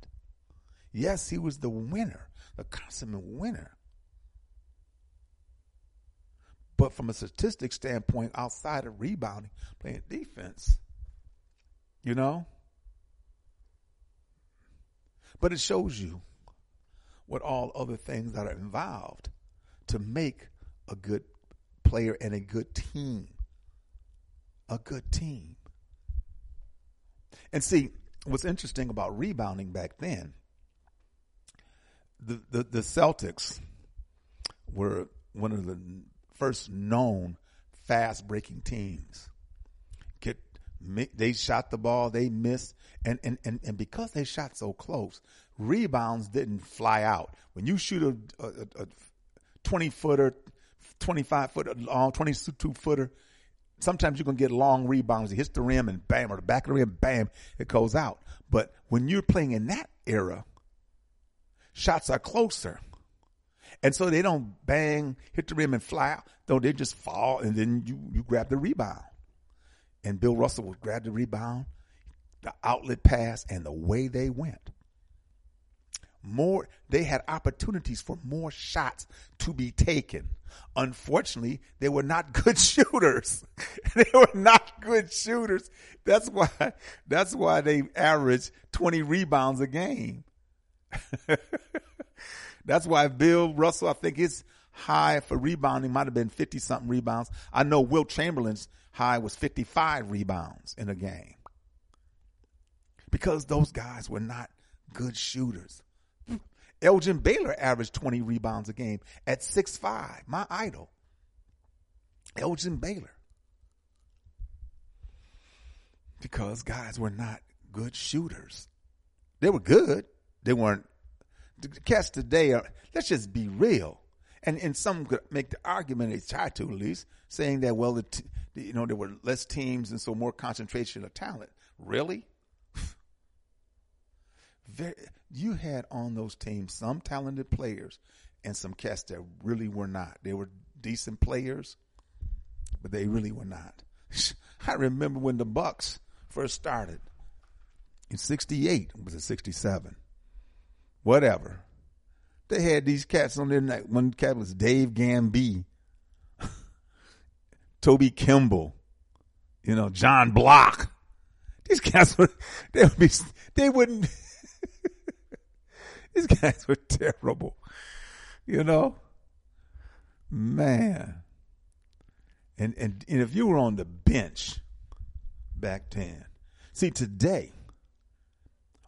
Yes, he was the winner, the consummate winner. But from a statistic standpoint, outside of rebounding, playing defense, you know? But it shows you what all other things that are involved to make a good player and a good team. A good team. And see, what's interesting about rebounding back then, the, the, the Celtics were one of the first known fast breaking teams. Get they shot the ball, they missed, and, and, and, and because they shot so close, rebounds didn't fly out. When you shoot a, a, a 20 footer, 25 footer long, 22 footer, sometimes going to get long rebounds. It hits the rim and bam, or the back of the rim, bam, it goes out. But when you're playing in that era, shots are closer. And so they don't bang, hit the rim and fly out. Though they just fall and then you, you grab the rebound. And Bill Russell would grab the rebound, the outlet pass, and the way they went more they had opportunities for more shots to be taken unfortunately they were not good <laughs> shooters <laughs> they were not good shooters that's why that's why they averaged 20 rebounds a game <laughs> that's why bill russell i think his high for rebounding might have been 50 something rebounds i know Wilt chamberlain's high was 55 rebounds in a game because those guys were not good shooters <laughs> Elgin Baylor averaged 20 rebounds a game at 6'5, my idol. Elgin Baylor. Because guys were not good shooters. They were good. They weren't. The cats today are, let's just be real. And, and some could make the argument, they try to at least, saying that, well, the t- you know, there were less teams and so more concentration of talent. Really? <sighs> Very, you had on those teams some talented players and some cats that really were not. They were decent players, but they really were not. <laughs> I remember when the Bucks first started. in 68, was it 67? Whatever. They had these cats on their there. One cat was Dave Gambee, <laughs> Toby Kimball, you know, John Block. These cats would, <laughs> they would be, they wouldn't, <laughs> these guys were terrible, you know? Man. And, and, and if you were on the bench back then, see today,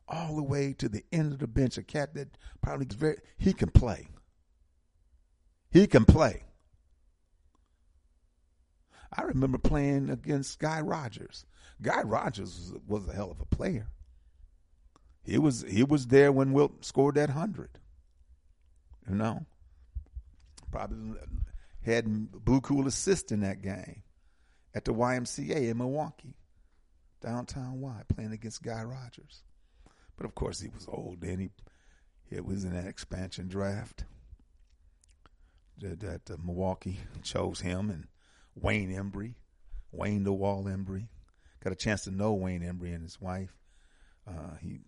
all the way to the end of the bench, a cat that probably is very, he can play. He can play. I remember playing against Guy Rodgers. Guy Rodgers was, a hell of a player. He was he was there when Wilt scored that hundred. You know, probably had Blue Cool assist in that game at the YMCA in Milwaukee, downtown Y, playing against Guy Rodgers. But of course, he was old then. He it was in that expansion draft that, that uh, Milwaukee chose him and Wayne Embry, Wayne the Wall Embry. Got a chance to know Wayne Embry and his wife. Uh, he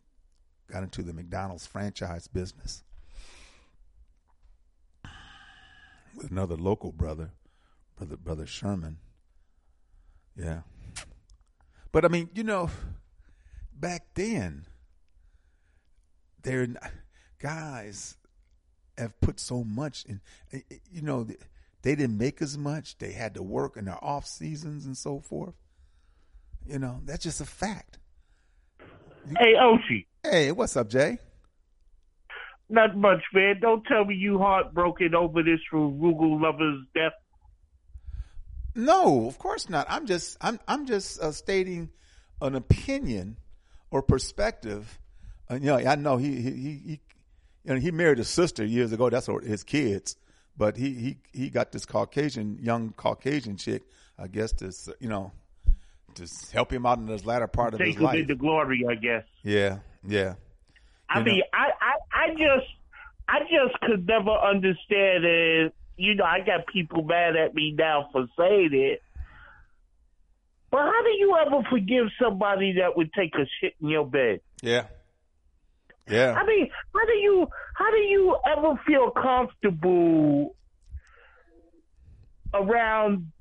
got into the McDonald's franchise business with another local brother, brother brother Sherman. Yeah. But I mean, you know, back then, there guys have put so much in. You know, they didn't make as much. They had to work in their off seasons and so forth. You know, that's just a fact. Hey, Oshi. Hey, what's up, Jay? Not much, man. Don't tell me you heartbroken over this Rugal lover's death. No, of course not. I'm just I'm I'm just uh, stating an opinion or perspective. Uh, you know, I know he he he, you know, he married a sister years ago. That's his kids, but he he he got this Caucasian young Caucasian chick, I guess, to you know, to help him out in this latter part of Take his life. into glory, I guess. Yeah, yeah. I You mean, know. I, I, I just, I just could never understand it. You know, I got people mad at me now for saying it. But how do you ever forgive somebody that would take a shit in your bed? Yeah. Yeah. I mean, how do you, how do you ever feel comfortable around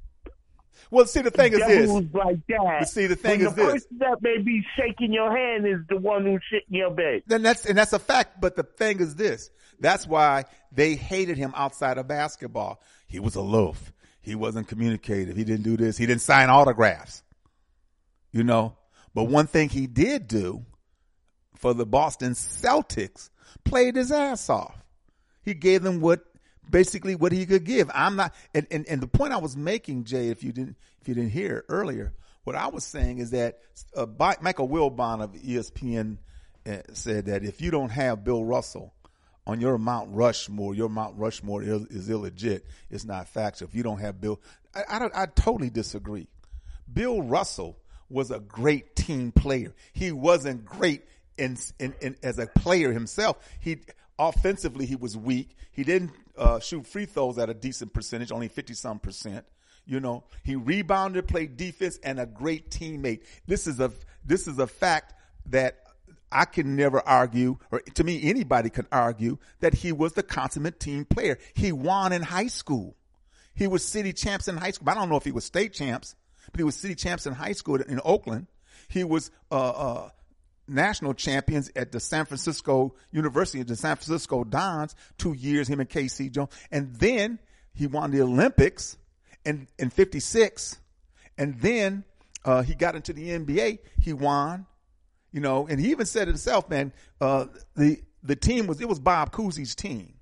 Well, see, the thing is this. like that? See, the thing is the this. person that may be shaking your hand is the one who's shit in your bed. Then that's and that's a fact. But the thing is this. That's why they hated him outside of basketball. He was aloof. He wasn't communicative. He didn't do this. He didn't sign autographs. You know. But one thing he did do for the Boston Celtics, played his ass off. He gave them what basically what he could give. I'm not and, and, and the point I was making, Jay, if you didn't if you didn't hear earlier, what I was saying is that uh, Michael Wilbon of ESPN uh, said that if you don't have Bill Russell on your Mount Rushmore, your Mount Rushmore is, is illegit. It's not factual. If you don't have Bill, I, I, I totally disagree. Bill Russell was a great team player. He wasn't great in, in, in as a player himself. He offensively he was weak. He didn't uh, shoot free throws at a decent percentage, only fifty some percent. You know, he rebounded, played defense, and a great teammate. This is a this is a fact that I can never argue, or to me anybody can argue that he was the consummate team player. He won in high school. He was city champs in high school. I don't know if he was state champs, but he was city champs in high school in Oakland. He was uh, uh, national champions at the San Francisco University, the San Francisco Dons, two years, him and KC Jones. And then he won the Olympics in, in 56. And then uh, he got into the NBA. He won, you know, and he even said himself, man, uh, the, the team was, it was Bob Cousy's team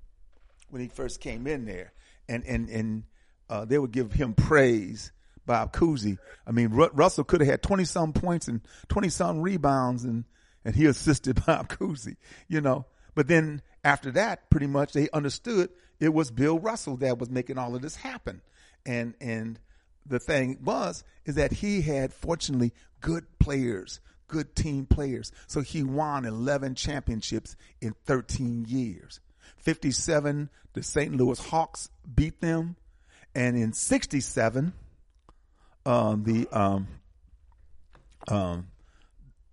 when he first came in there. And, and, and, uh, they would give him praise, Bob Cousy. I mean, Ru- Russell could have had 20 some points and 20 some rebounds and, and he assisted <laughs> Bob Cousy, you know. But then after that, pretty much they understood it was Bill Russell that was making all of this happen. And, and the thing was, is that he had fortunately good players, good team players. So he won 11 championships in 13 years. 57, the St. Louis Hawks beat them. And in 67, um, the, um, um,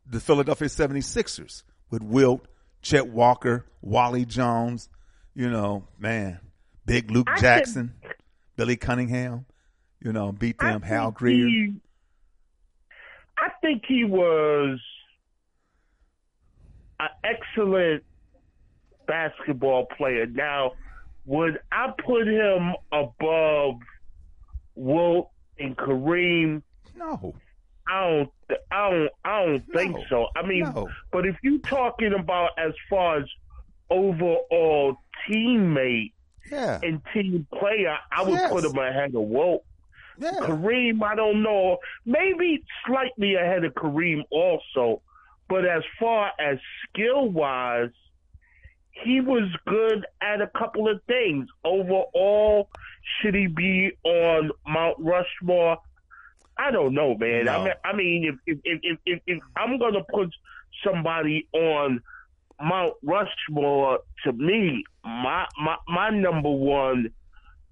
the Philadelphia 76ers with Wilt, Chet Walker, Wally Jones, you know, man, big Luke I Jackson, Billy Cunningham, you know, beat I them, Hal think Greer. he- I think he was an excellent basketball player. Now, would I put him above Wilt and Kareem? No. I don't. I don't. I don't think so. I mean, No. but if you're talking about as far as overall teammate Yeah. and team player, I would Yes. put him ahead of Wilt. Yeah. Kareem, I don't know. Maybe slightly ahead of Kareem also. But as far as skill wise, he was good at a couple of things. Overall, should he be on Mount Rushmore? I don't know, man. No. I mean, I mean, if if, if if if I'm gonna put somebody on Mount Rushmore, to me, my my my number one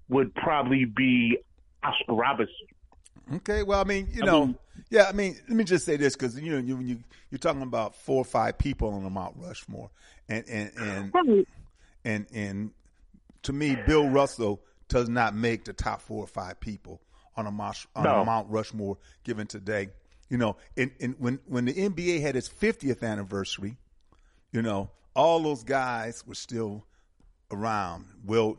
would probably be Oscar Robertson. Okay, well, I mean, you I know, mean- yeah, I mean, let me just say this because you know, you, you you're talking about four or five people on the Mount Rushmore, and and and and and to me, Bill Russell does not make the top four or five people on a Mount, on a Mount Rushmore given today. You know, and, and when when the NBA had its 50th anniversary, you know, all those guys were still around. Wilt,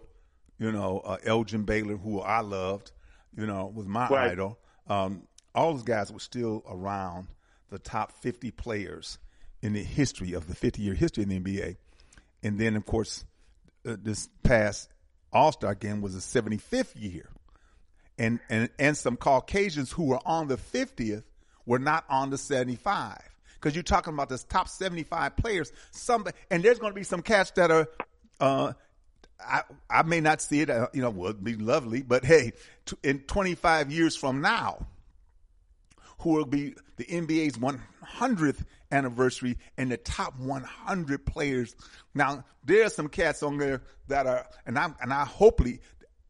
you know, uh, Elgin Baylor, who I loved, you know, was my Right. idol. Um, all those guys were still around the top 50 players in the history of the 50 year history of the NBA. And then, of course, uh, this past All Star game was the 75th year. And, and, and some Caucasians who were on the 50th were not on the 75. Because you're talking about this top 75 players. Some, and there's going to be some cats that are, uh, I, I may not see it, uh, you know, it'd be lovely, but hey, in 25 years from now, who will be the NBA's 100th anniversary and the top 100 players. Now, there are some cats on there that are, and I and I hopefully,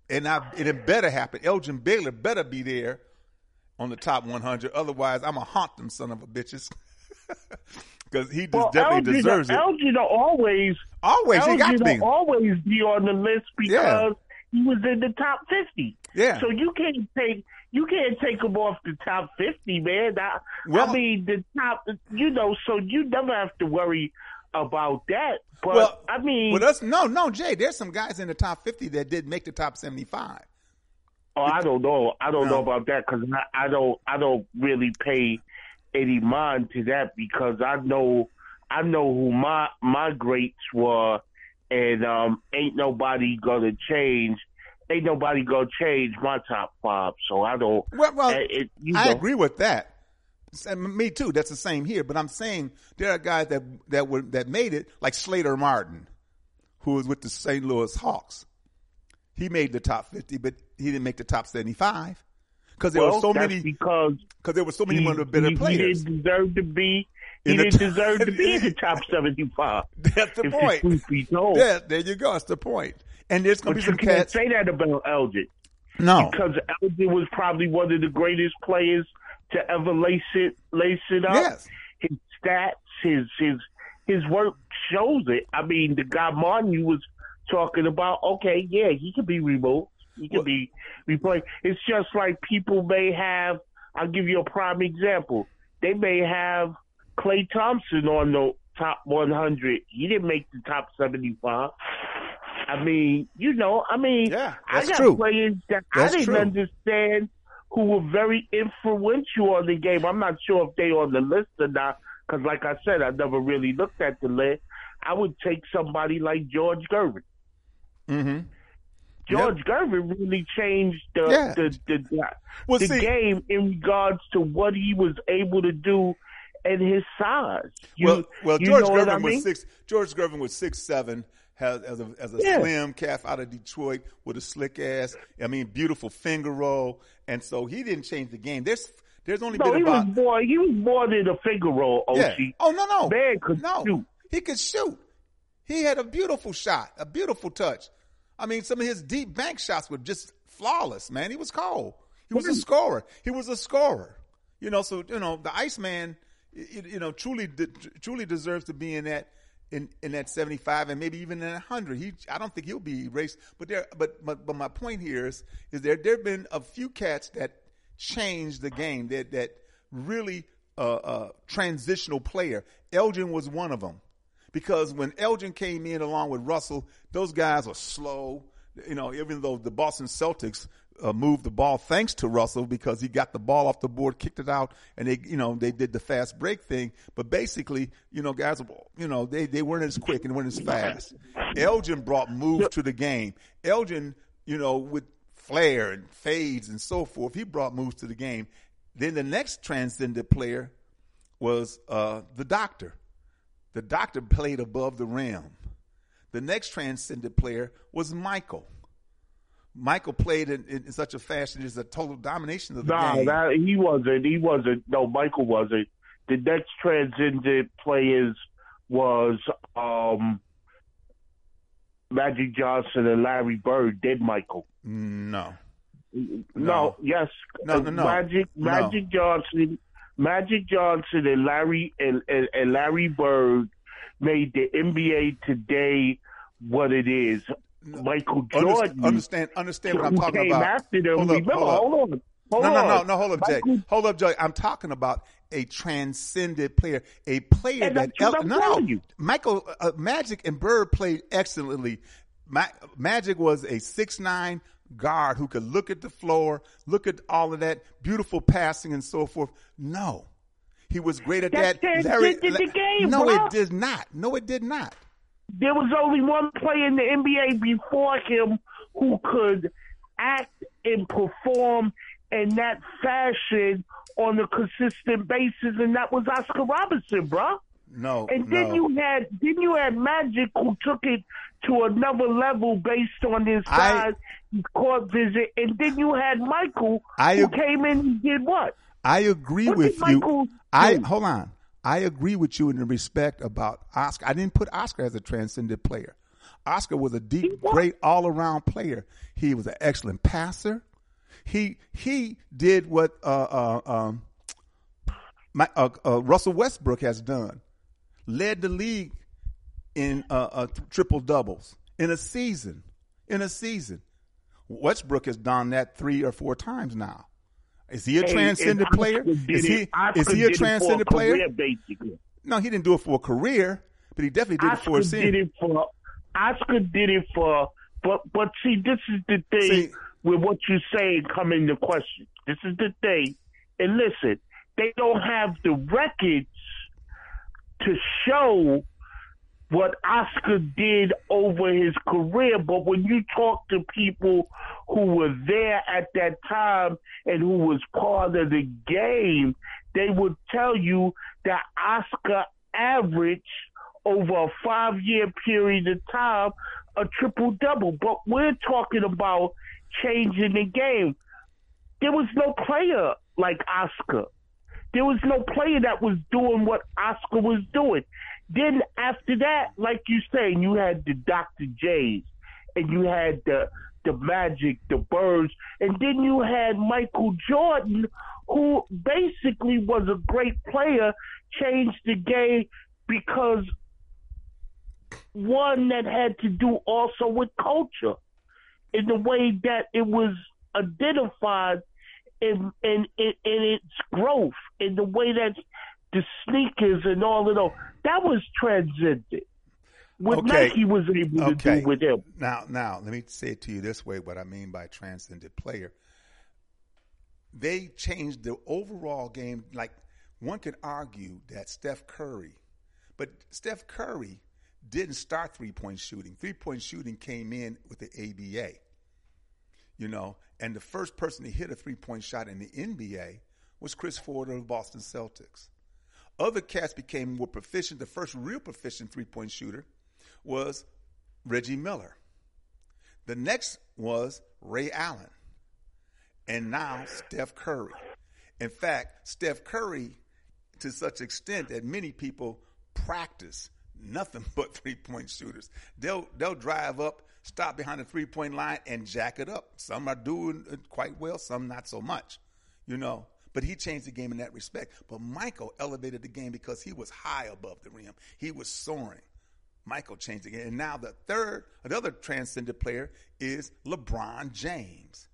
and I it better happen. Elgin Baylor better be there on the top 100. Otherwise, I'm gonna haunt them son of a bitches <laughs> because he just Well, definitely deserves it. Elgin will always, Always, he got to Elgin be. will always be on the list because he was in the top fifty. Yeah. So you can't take you can't take him off the top fifty, man. I, Well- I mean the top, you know. So you never have to worry about that. But Well, I mean, But us, no, no, Jay. There's some guys in the top 50 that did make the top 75. Oh, I don't know. I don't No. know about that because I, I don't. I don't really pay any mind to that because I know. I know who my my greats were, and um, ain't nobody gonna change. Ain't nobody gonna change my top five. So I don't. Well, well eh, it, you I know. agree with that. Me too. That's the same here. But I'm saying there are guys that that were that made it, like Slater Martin, who was with the St. Louis Hawks. He made the top 50, but he didn't make the top 75 because there well, were so many. because Because there were so many he, one of the better he, players. He didn't deserve to be. He didn't top- deserve to be in the top seventy-five. <laughs> That's the point. Yeah, there you go. That's the point. And there's going to be you some can't cats. say that about Elgin. No, because Elgin was probably one of the greatest players to ever lace it lace it up. Yes. His stats, his his his work shows it. I mean, the guy Martin you was talking about, okay, yeah, he could be removed. He could Well- be replaced. It's just like people may have I'll give you a prime example. They may have Klay Thompson on the top one hundred. He didn't make the top seventy five. I mean, you know, I mean, Yeah, I got true. players that That's I didn't true. understand who were very influential on the game. I'm not sure if they on the list or not, because like I said, I never really looked at the list. I would take somebody like George Gervin. hmm George Gervin really changed the Yeah. the the, Well, the see- game in regards to what he was able to do and his size. You, well, well, George Gervin I mean? was six. George Gervin was six seven. Has as a as a Yeah. slim calf out of Detroit with a slick ass. I mean, beautiful finger roll, and so he didn't change the game. There's there's only No, been he was about more. He was more than a finger roll. OC. yeah. Oh no no Man could no shoot. he could shoot. He had a beautiful shot, a beautiful touch. I mean, some of his deep bank shots were just flawless. Man, he was cold. He was a scorer. He was a scorer. You know, so you know the Iceman. you you know, truly, de- truly deserves to be in that in, in that 75 and maybe even in 100. He, I don't think he'll be erased. But there, but, but, but my point here is, is there, there've been a few cats that changed the game that, that really, uh, uh, transitional player. Elgin was one of them because when Elgin came in along with Russell, those guys are slow. You know, even though the Boston Celtics uh, moved the ball thanks to Russell because he got the ball off the board, kicked it out, and they, you know, they did the fast break thing. But basically, you know, guys, you know, they, they weren't as quick and weren't as fast. Elgin brought moves to the game. Elgin, you know, with flair and fades and so forth, he brought moves to the game. Then the next transcendent player was uh, the doctor. The doctor played above the rim. The next transcendent player was Michael. Michael played in, in such a fashion as a total domination of the Nah, game. that, he wasn't. He wasn't. No, Michael wasn't. The next transcendent players was um, Magic Johnson and Larry Bird. Did Michael? no. No. yes. No, no, no. Magic No. Magic Johnson, Magic Johnson and Larry and, and, and Larry Bird made the NBA today what it is. Michael Jordan. Understand, understand, what I'm talking about. after them. Hold up, Remember, hold up. hold on. Hold no, no, no, no. Hold up, Jay. Michael- Hold up, Jay. I'm talking about a transcended player, a player that that's no, no. you. Michael uh, Magic and Bird played excellently. Ma- Magic was a six nine guard who could look at the floor, look at all of that beautiful passing and so forth. No, he was great at That that. Larry, the game, no, bro. it did not. No, it did not. there was only one player in the NBA before him who could act and perform in that fashion on a consistent basis, and that was Oscar Robertson, bro. No, And then no. you had then you had Magic who took it to another level based on his I- size, his court visit, and then you had Michael I who came in and did what? I agree What with you. Michael I hold on. I agree with you in the respect about Oscar. I didn't put Oscar as a transcendent player. Oscar was a deep, great all around player. He was an excellent passer. He he did what uh, uh, um, my, uh, uh, Russell Westbrook has done, led the league in uh, uh, triple doubles in a season. In a season, Westbrook has done that three or four times now. Is he a Hey, transcendent player? Is he it- is he a transcendent player? career. No, he didn't do it for a career, but he definitely did it for Oscar a did it for Oscar did it for but but see this is the thing See- with what you say coming to question. This is the thing. And listen, they don't have the records to show what Oscar did over his career, but when you talk to people who were there at that time and who was part of the game, they would tell you that Oscar averaged over a five year period of time a triple double. But we're talking about changing the game. There was no player like Oscar. There was no player that was doing what Oscar was doing. Then after that, like you say, you had the Dr. J's and you had the the Magic, the Birds, and then you had Michael Jordan, who basically was a great player, changed the game because one that had to do also with culture in the way that it was identified in in in, in its growth, in the way that the sneakers and all of those that was transcendent. What Okay. Nike was able to Okay. do with him. Now, now, let me say it to you this way: what I mean by transcendent player. They changed the overall game. Like one could argue that Steph Curry, but Steph Curry didn't start three point shooting. Three point shooting came in with the ABA. You know, and the first person to hit a three point shot in the NBA was Chris Ford of the Boston Celtics. Other cats became more proficient. The first real proficient three point shooter was Reggie Miller. The next was Ray Allen. And now Steph Curry. In fact, Steph Curry, to such extent that many people practice nothing <laughs> but three point shooters. They'll they'll drive up, stop behind the three point line, and jack it up. Some are doing it quite well, some not so much. You know. But he changed the game in that respect. But Michael elevated the game because he was high above the rim. He was soaring. Michael changed the game. And now the third, another transcendent player is LeBron James.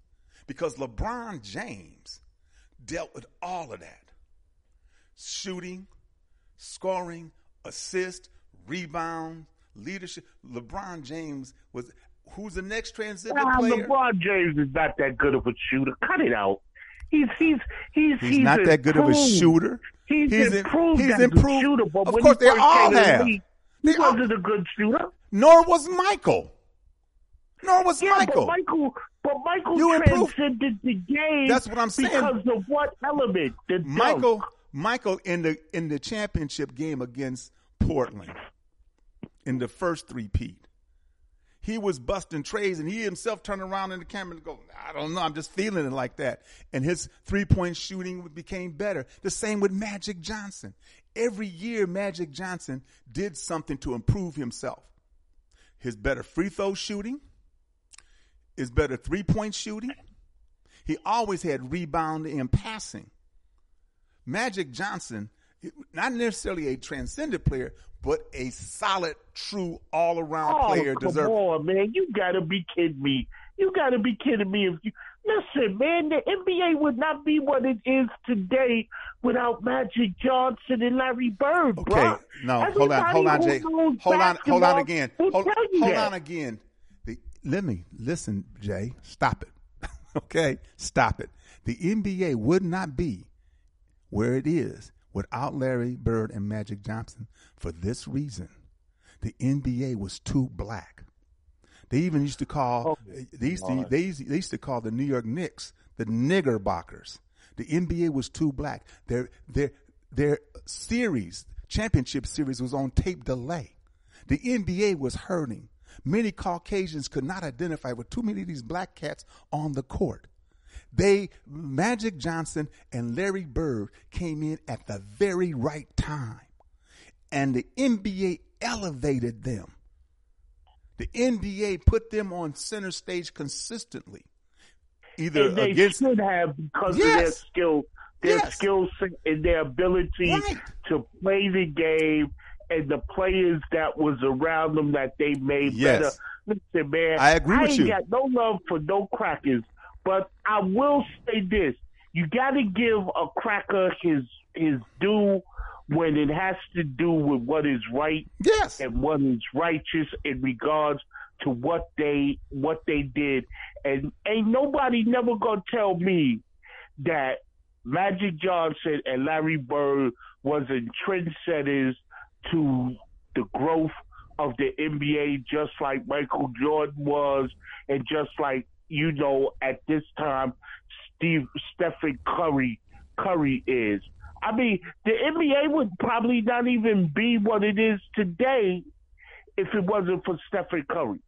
Because LeBron James dealt with all of that shooting, scoring, assist, rebound, leadership. LeBron James was who's the next transcendent Nah, player? LeBron James is not that good of a shooter. Cut it out. He's he's he's He's, not that good of a shooter. He's, He's in- improved he's improved. shooter, but Of course, they all came the have. league, They he wasn't a good shooter. Nor was Michael. Nor was Yeah, Michael. but Michael, but Michael You improved- transcended the game. That's what I'm saying. Because of what element? The dunk. Michael, Michael in the in the championship game against Portland in the first three peat, he was busting trays and he himself turned around in the camera and go, I don't know, I'm just feeling it like that. And his three point shooting became better. The same with Magic Johnson. Every year, Magic Johnson did something to improve himself. His better free throw shooting, his better three point shooting. He always had rebound and passing. Magic Johnson, not necessarily a transcendent player, but a solid, true, all around Oh, player. come Deserve. on, man! You gotta be kidding me. You gotta be kidding me. If you listen, man, the NBA would not be what it is today without Magic Johnson and Larry Bird, Okay, bro. no, hold on, hold on, Jay, hold on, hold on again, hold, hold on again. The, let me listen, Jay. Stop it. <laughs> okay, stop it. The NBA would not be where it is without Larry Bird and Magic Johnson for this reason. The NBA was too black. They even used to call oh, they used to, they used, they used to call the New York Knicks the Niggerbockers. The NBA was too black. Their their their series championship series was on tape delay. The NBA was hurting. Many Caucasians could not identify with too many of these black cats on the court. They Magic Johnson and Larry Bird came in at the very right time. And the NBA elevated them. The NBA put them on center stage consistently. Either and they against should have because of their skill, their Yes. skill set and their ability Right. to play the game and the players that was around them that they made Yes. better. Listen, man, I agree with ain't you. got no love for no crackers, but I will say this: you got to give a cracker his his due when it has to do with what is right Yes. and what is righteous in regards to what they what they did. And ain't nobody never gonna tell me that Magic Johnson and Larry Bird wasn't trendsetters to the growth of the NBA just like Michael Jordan was and just like you know at this time Steve Stephen Curry Curry is. I mean, the NBA would probably not even be what it is today if it wasn't for Stephen Curry.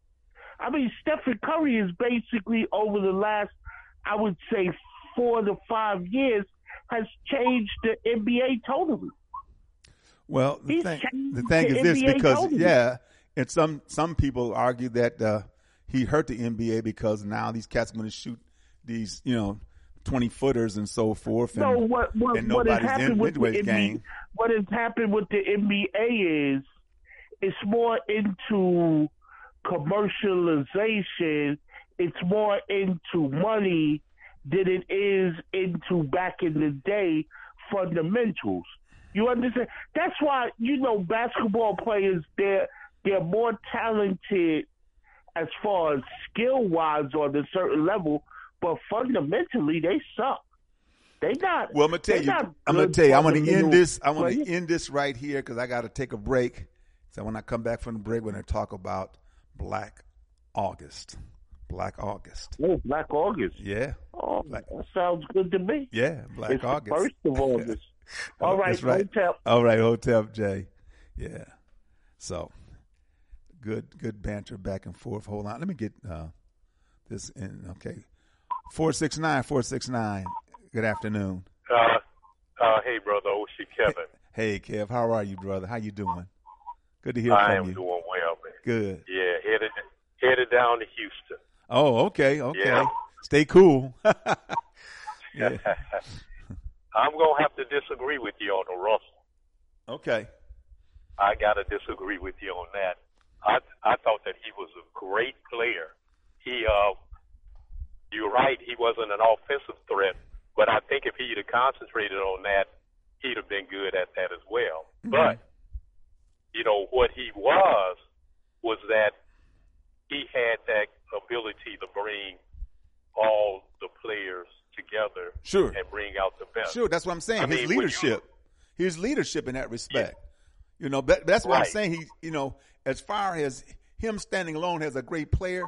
I mean, Stephen Curry is basically over the last, I would say, four to five years, has changed the NBA totally. Well, the He's thing, the thing the is this because totally. yeah, and some some people argue that uh, he hurt the NBA because now these cats are going to shoot these you know twenty footers and so forth. And, No, what what, and what has nobody's happened in, with the NBA, game. what has happened with the NBA is it's more into commercialization. It's more into money than it is into back in the day fundamentals. You understand? That's why you know basketball players they're they're more talented as far as skill wise on a certain level, but fundamentally they suck. They not. Well, I'm gonna tell you. I'm gonna tell you. I'm gonna end this. I want to end this right here because I got to take a break. So when I come back from the break, we're gonna talk about Black August. Black August. Oh, Black August. Yeah. Oh, Black- that sounds good to me. Yeah. Black it's August. first of August. <laughs> All right, right. Hotep. All right, Hotep J. Yeah. So good good banter back and forth. Hold on. Let me get uh, this in. Okay. 469 469. Good afternoon. Uh, uh, hey, brother Oshi Kevin. Hey Kev, how are you, brother? How you doing? Good to hear I from you. I am doing well, man. Good. Yeah, headed headed down to Houston. Oh, okay, okay. Yeah. Stay cool. <laughs> <laughs> yeah. I'm gonna have to disagree with you on the Russell. Okay. I gotta disagree with you on that. I I thought that he was a great player. He uh, you're right. He wasn't an offensive threat, but I think if he'd have concentrated on that, he'd have been good at that as well. But you know what he was was that he had that ability to bring all the players together Sure. and bring out the best. Sure, that's what I'm saying. I His mean, you- leadership, his leadership in that respect. You know, but that's what I'm saying. He, you know, as far as him standing alone as a great player,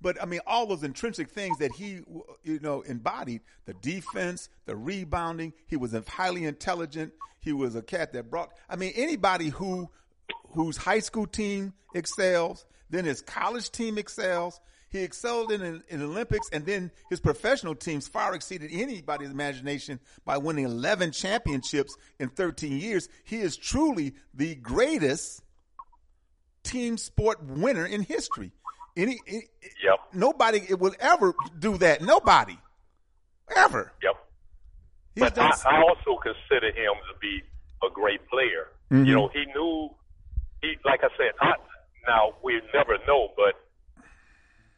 but I mean, all those intrinsic things that he, you know, embodied the defense, the rebounding. He was highly intelligent. He was a cat that brought. I mean, anybody who whose high school team excels, then his college team excels. He excelled in, in, in Olympics, and then his professional teams far exceeded anybody's imagination by winning 11 championships in 13 years. He is truly the greatest team sport winner in history. Any, any Yep. nobody will ever do that. Nobody, ever. Yep. He's But I, I also consider him to be a great player. Mm-hmm. You know, he knew he like I said, I now we never know, but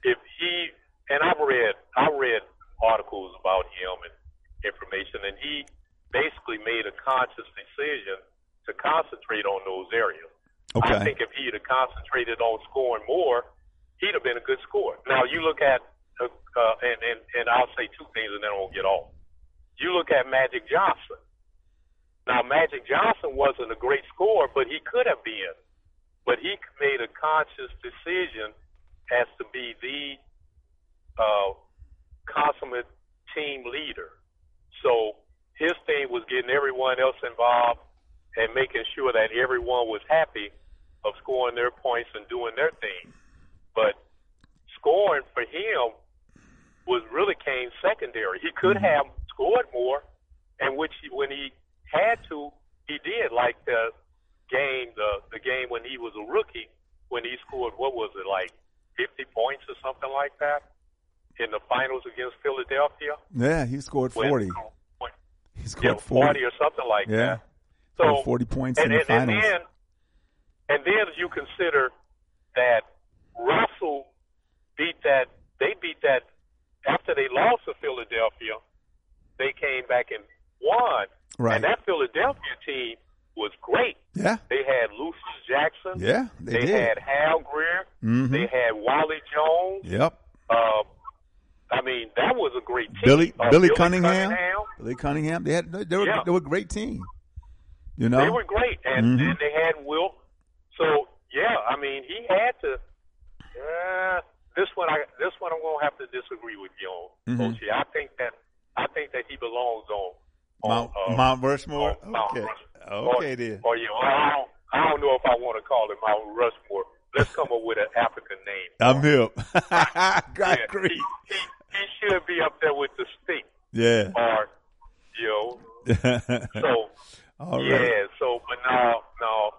if he and I've read I read articles about him and information and he basically made a conscious decision to concentrate on those areas. Okay. I think if he'd have concentrated on scoring more, he'd have been a good scorer. Now you look at uh, uh, and, and and I'll say two things and then we'll get off. You look at Magic Johnson. Now Magic Johnson wasn't a great scorer, but he could have been. But he made a conscious decision as to be the uh, consummate team leader. So his thing was getting everyone else involved and making sure that everyone was happy of scoring their points and doing their thing. But scoring for him was really came secondary. He could have scored more, and which he, when he had to, he did. Like the game, the the game when he was a rookie, when he scored what was it like fifty points or something like that in the finals against Philadelphia. Yeah, he scored 40. when- He yeah, scored 40 40. or something like Yeah. that. So 40 points and, in the and, and finals. then, and then you consider that Russell beat that. They beat that after they lost to Philadelphia. They came back and won, Right. and that Philadelphia team was great. Yeah. They had Lucious Jackson. Yeah, they They, had Hal Greer. Mhm. They had Wally Jones. Yep. Uh, I mean, that was a great team. Billy Uh, Billy Cunningham. Cunningham. Billy Cunningham. They had they were Yeah. they were a great team. You know. They were great, and, Mhm. and they had Wilt. So yeah, I mean, he had to. Uh, this one, I this one, I'm gonna have to disagree with you on, Mhm. Oshi. I think that I think that he belongs on, on Mount, uh, Mount Rushmore. Mount Okay. Rushmore. Okay or, then. Or you, I don't, I don't know if I want to call it Mount Rushmore. Let's come up with an African name. I'm hip. <laughs> <laughs> I Yeah, he, he, he should be up there with the Sting Yeah. or you know. <laughs> So All right. yeah, so but no, no,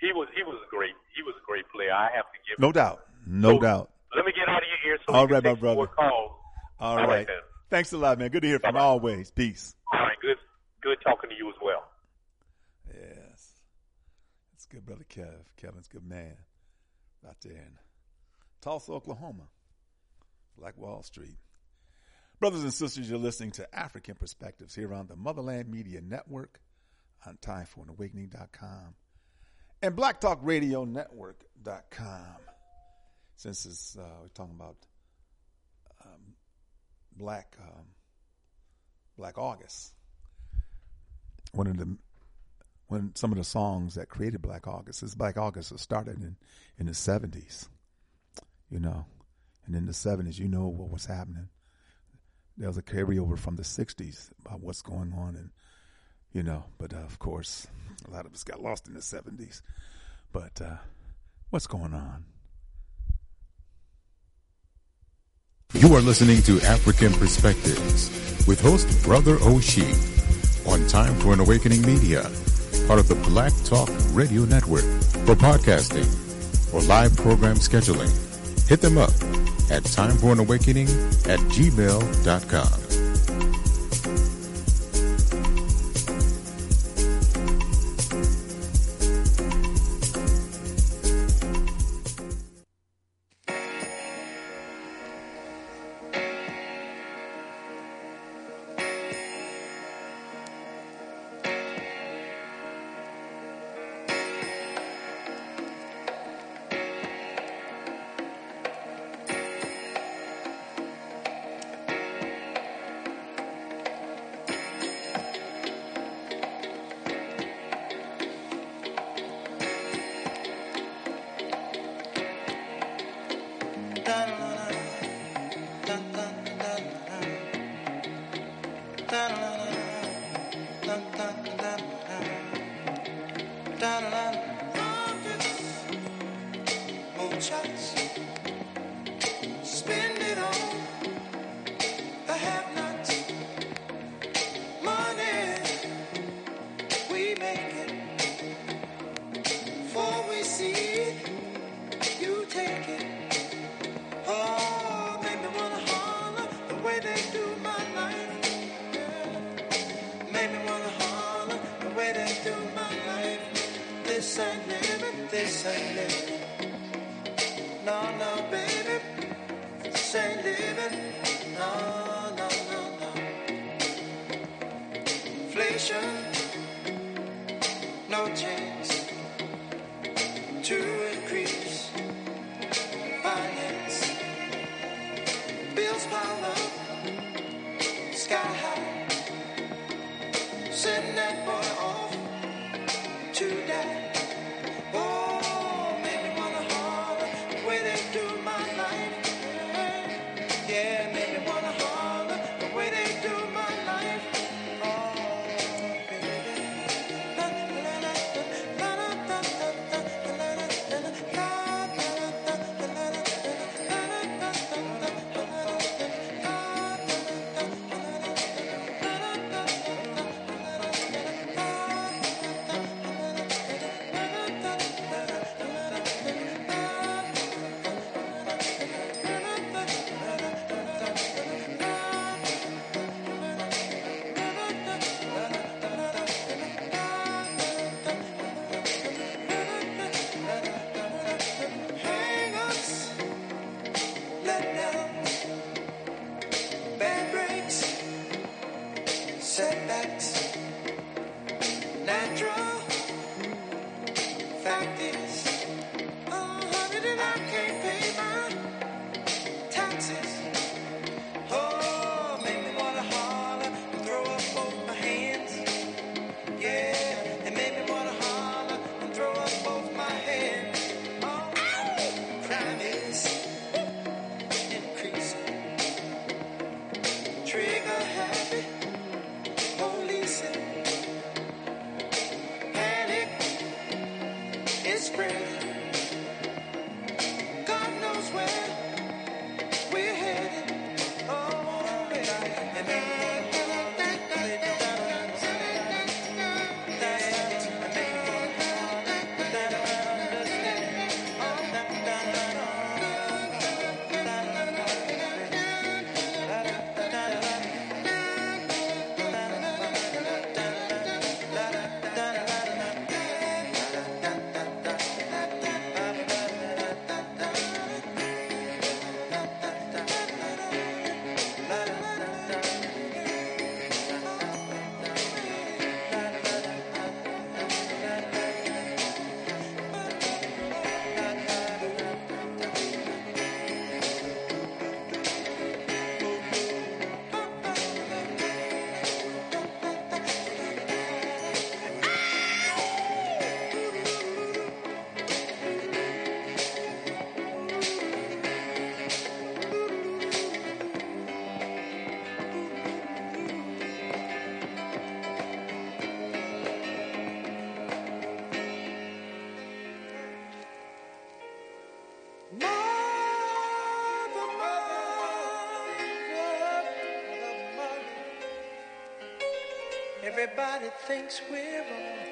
he was he was a great he was a great player. I have to give No him. doubt. No So, doubt. Let me get out of your ear so All right, my brother. All All right, right. Thanks a lot, man. Good to hear from you always. Peace. All right, good good talking to you as well. Yes. It's good, brother Kev. Kevin's good man. Out there in Tulsa, Oklahoma. Black Wall Street. Brothers and sisters, you're listening to Afrikan Perspectives here on the Motherland Media Network on timeforanawakening.com and blacktalkradionetwork.com. Since it's, uh, we're talking about um, Black um, Black August, one of the when some of the songs that created Black August, this Black August started in in the seventies, you know, and in the seventies, you know what was happening. There was a carryover from the '60s about what's going on, and you know, but uh, of course, a lot of us got lost in the '70s. But uh, what's going on? You are listening to Afrikan Perspectives with host Brother Oshi on Time for an Awakening Media, part of the Black Talk Radio Network. For podcasting or live program scheduling, hit them up at Time for an Awakening at gmail.com. da da da da da da Everybody thinks we're wrong,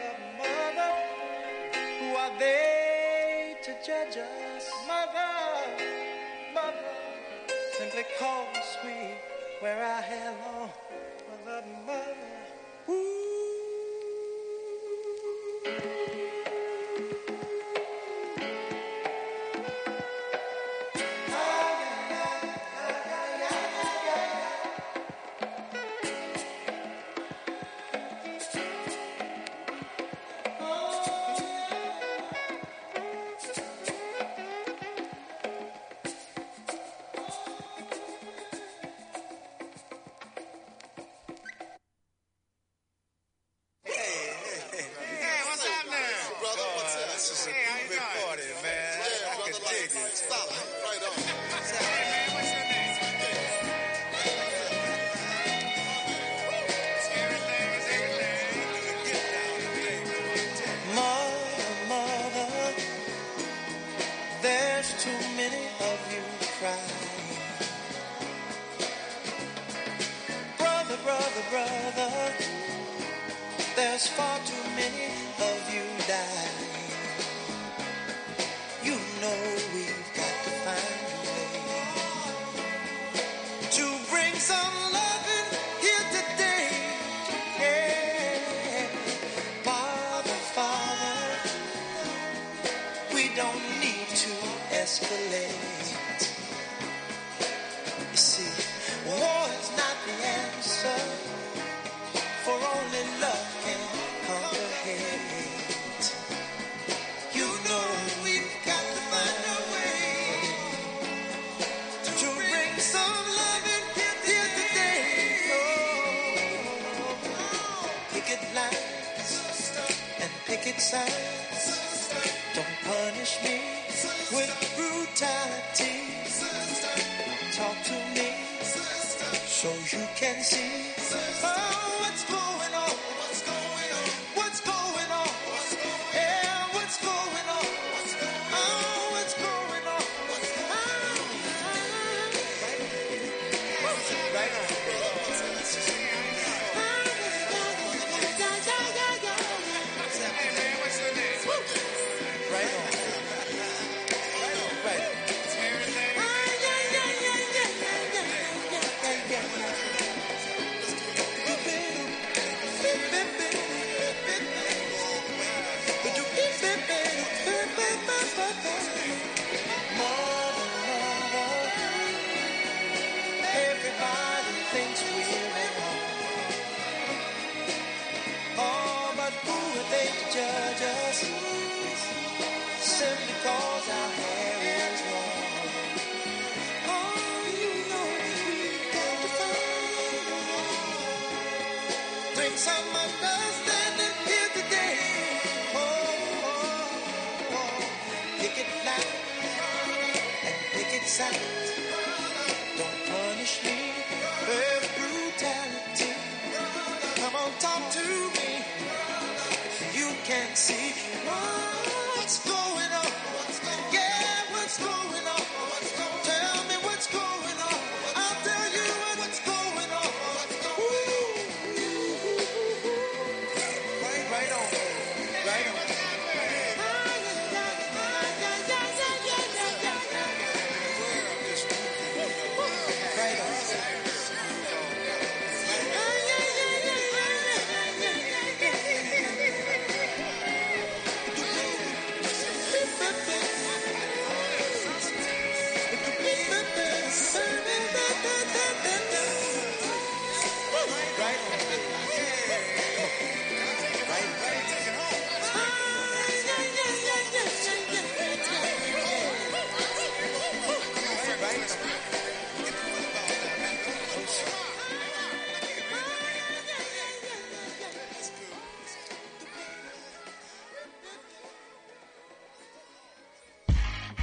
a mother, who are they to judge us? Mother, mother, simply call us sweet, where I hair mother, mother.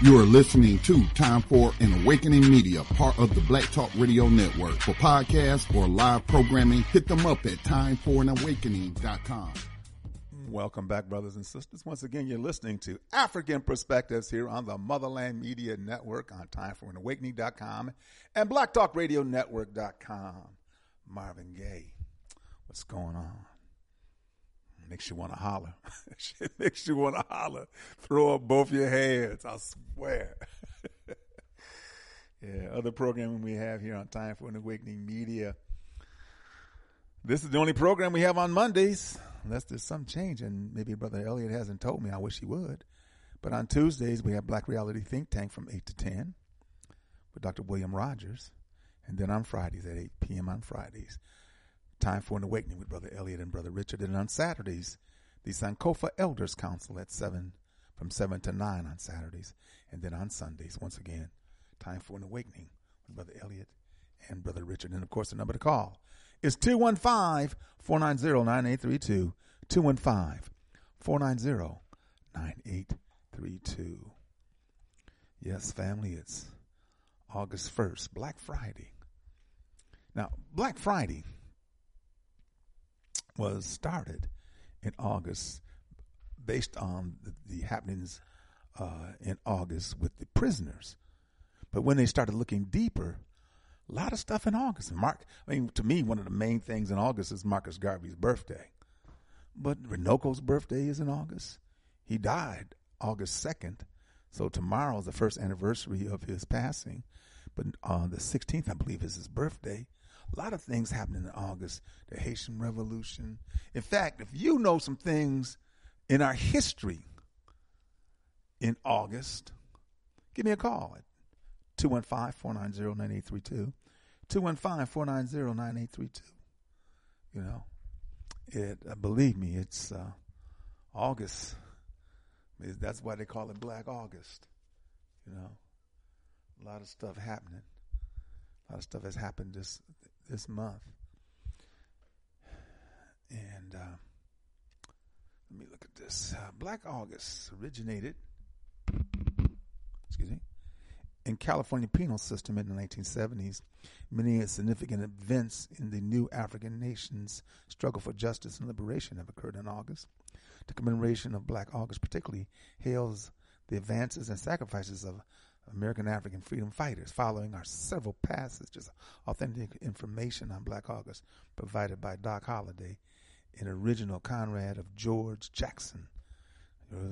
You are listening to Time for an Awakening Media, part of the Black Talk Radio Network. For podcasts or live programming, hit them up at timeforanawakening.com. Welcome back, brothers and sisters. Once again, you're listening to Afrikan Perspectives here on the Motherland Media Network on timeforanawakening.com and blacktalkradionetwork.com. Marvin Gaye, what's going on? Makes you want to holler. <laughs> Shit makes you want to holler. Throw up both your hands, I swear. <laughs> yeah, other programming we have here on Time for an Awakening Media. This is the only program we have on Mondays, unless there's some change. And maybe Brother Elliot hasn't told me. I wish he would. But on Tuesdays, we have Black Reality Think Tank from 8 to 10 with Dr. William Rogers. And then on Fridays at 8 p.m. on Fridays, Time for an Awakening with Brother Elliot and Brother Richard. And on Saturdays, the Sankofa Elders Council at 7, from 7 to 9 on Saturdays. And then on Sundays, once again, Time for an Awakening with Brother Elliot and Brother Richard. And of course, the number to call is 215 490 9832. 215 490 9832. Yes, family, it's August 1st, Black Friday. Now, Black Friday was started in August based on the, the happenings uh, in August with the prisoners. But when they started looking deeper, a lot of stuff in August. Mark, I mean, to me, one of the main things in August is Marcus Garvey's birthday. But Renoco's birthday is in August. He died August 2nd. So tomorrow is the first anniversary of his passing. But uh, the 16th, I believe, is his birthday. A lot of things happening in August. The Haitian Revolution. In fact, if you know some things in our history in August, give me a call at 215 490 9832. 215 490 9832. You know, it, uh, believe me, it's uh, August. That's why they call it Black August. You know, a lot of stuff happening. A lot of stuff has happened this this month. And uh, let me look at this. Uh, Black August originated, excuse me, in California penal system in the 1970s. Many significant events in the new African nation's struggle for justice and liberation have occurred in August. The commemoration of Black August particularly hails the advances and sacrifices of American African freedom fighters. Following are several passages of authentic information on Black August provided by Doc Holliday, an original Conrad of George Jackson.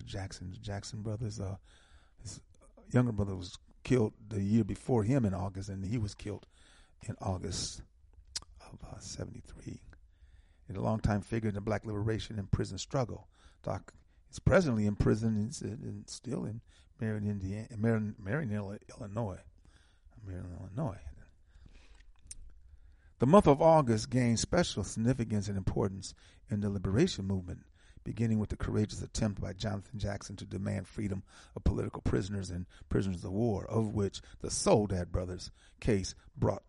Jackson, Jackson brothers. Uh, his younger brother was killed the year before him in August, and he was killed in August of uh, 73. He's a longtime figure in the black liberation and prison struggle. Doc is presently in prison and still in Marion, Indiana, Marion, Marion, Illinois. Marion, Illinois. The month of August gained special significance and importance in the liberation movement, beginning with the courageous attempt by Jonathan Jackson to demand freedom of political prisoners and prisoners of war, of which the Soledad brothers case brought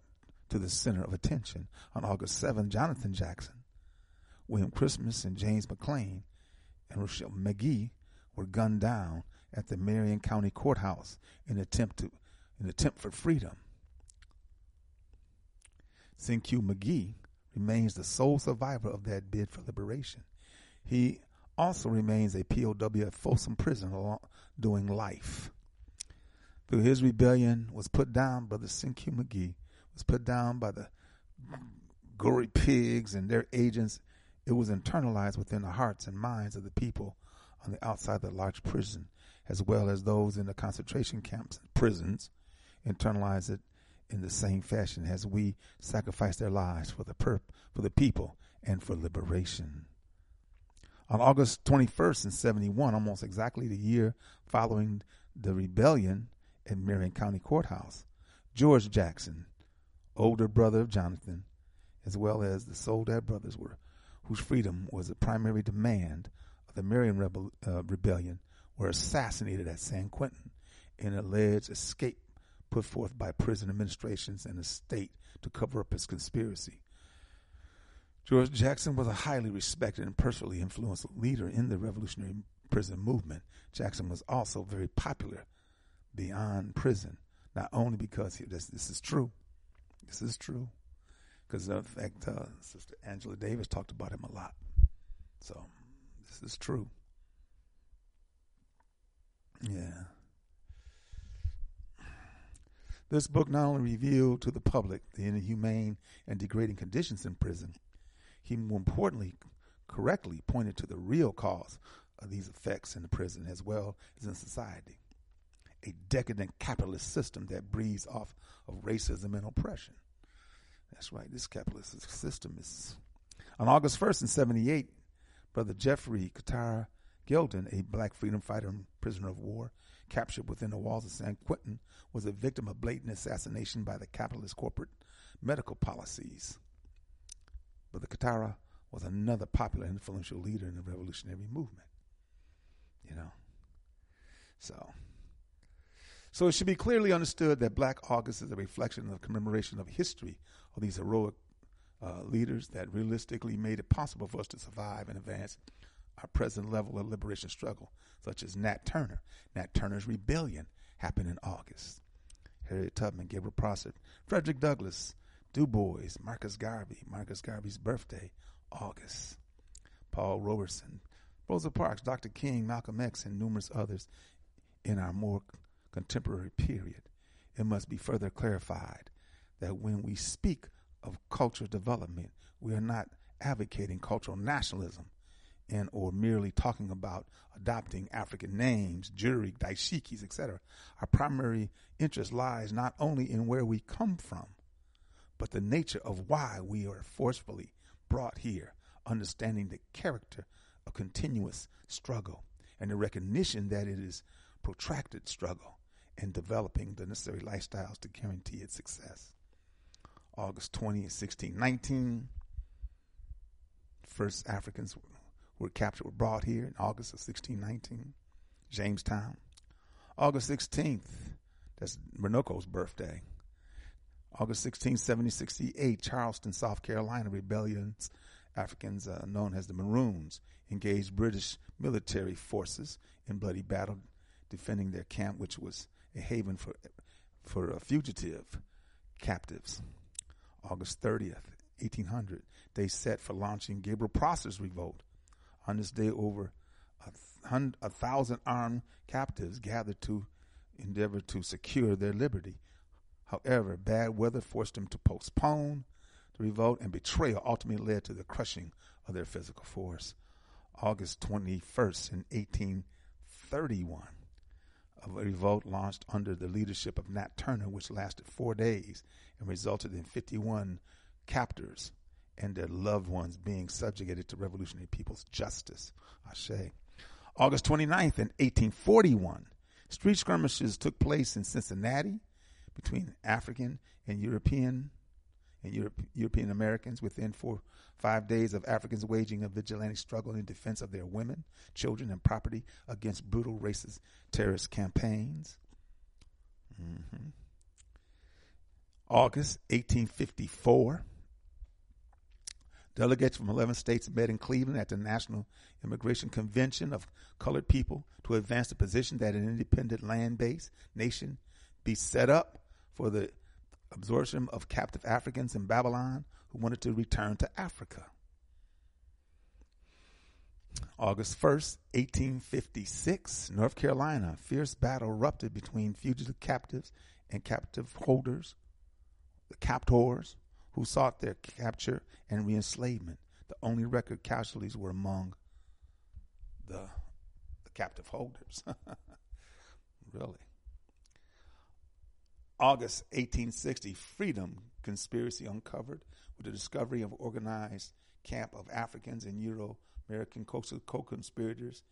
to the center of attention. On August 7, Jonathan Jackson, William Christmas, and James McClain and Ruchell Magee were gunned down at the Marion County Courthouse in an attempt to in attempt for freedom. Sekou Magee remains the sole survivor of that bid for liberation. He also remains a POW at Folsom Prison doing life. Through his rebellion was put down, Brother Sekou Magee was put down by the gory pigs and their agents. It was internalized within the hearts and minds of the people on the outside of the large prison as well as those in the concentration camps and prisons, internalize it in the same fashion as we sacrifice their lives for the perp, for the people and for liberation. On August 21st in 71, almost exactly the year following the rebellion at Marion County Courthouse, George Jackson, older brother of Jonathan, as well as the Soledad brothers were, whose freedom was the primary demand of the Marion Rebel, uh, Rebellion, were assassinated at San Quentin in an alleged escape put forth by prison administrations and the state to cover up his conspiracy. George Jackson was a highly respected and personally influential leader in the revolutionary prison movement. Jackson was also very popular beyond prison, not only because he, this, this is true, this is true, because in fact, uh, Sister Angela Davis talked about him a lot. So this is true. Yeah. This book not only revealed to the public the inhumane and degrading conditions in prison, he more importantly correctly pointed to the real cause of these effects in the prison as well as in society. A decadent capitalist system that breeds off of racism and oppression. That's right, this capitalist system is. On August 1st in 78, Brother Jeffrey Khatari Gaulden, a black freedom fighter and prisoner of war, captured within the walls of San Quentin, was a victim of blatant assassination by the capitalist corporate medical policies. But the Khatari was another popular influential leader in the revolutionary movement. You know. So so it should be clearly understood that Black August is a reflection of the commemoration of history of these heroic uh, leaders that realistically made it possible for us to survive and advance our present level of liberation struggle, such as Nat Turner. Nat Turner's rebellion happened in August. Harriet Tubman, Gabriel Prosser, Frederick Douglass, Du Bois, Marcus Garvey, Marcus Garvey's birthday, August. Paul Robeson, Rosa Parks, Dr. King, Malcolm X, and numerous others in our more contemporary period. It must be further clarified that when we speak of cultural development, we are not advocating cultural nationalism and or merely talking about adopting African names, juri, dashikis, etc. Our primary interest lies not only in where we come from, but the nature of why we are forcefully brought here, understanding the character of continuous struggle and the recognition that it is protracted struggle and developing the necessary lifestyles to guarantee its success. August 20, 1619, first Africans were captured were brought here in August of 1619, Jamestown. August 16th, that's Renoco's birthday. August 16, 1768, Charleston, South Carolina, rebellions, Africans uh, known as the Maroons, engaged British military forces in bloody battle, defending their camp, which was a haven for for uh, fugitive captives. August 30th, 1800, they set for launching Gabriel Prosser's revolt. On this day, over a, a thousand armed captives gathered to endeavor to secure their liberty. However, bad weather forced them to postpone the revolt, and betrayal ultimately led to the crushing of their physical force. August 21st, in 1831, of a revolt launched under the leadership of Nat Turner, which lasted four days and resulted in 51 captors and their loved ones being subjugated to Revolutionary People's Justice. Ashe. August 29th, in 1841, street skirmishes took place in Cincinnati between African and European and Europe, European Americans within four five days of Africans waging a vigilante struggle in defense of their women, children, and property against brutal racist terrorist campaigns. Mm-hmm. August 1854. Delegates from 11 states met in Cleveland at the National Emigration Convention of Colored People to advance the position that an independent land based nation be set up for the absorption of captive Africans in Babylon who wanted to return to Africa. August 1st, 1856, North Carolina, fierce battle erupted between fugitive captives and captive holders, the captors, who sought their capture and reenslavement. The only record casualties were among the, the captive holders. <laughs> really. August 1860, Freedom Conspiracy uncovered with the discovery of organized camp of Africans and Euro American co-conspirators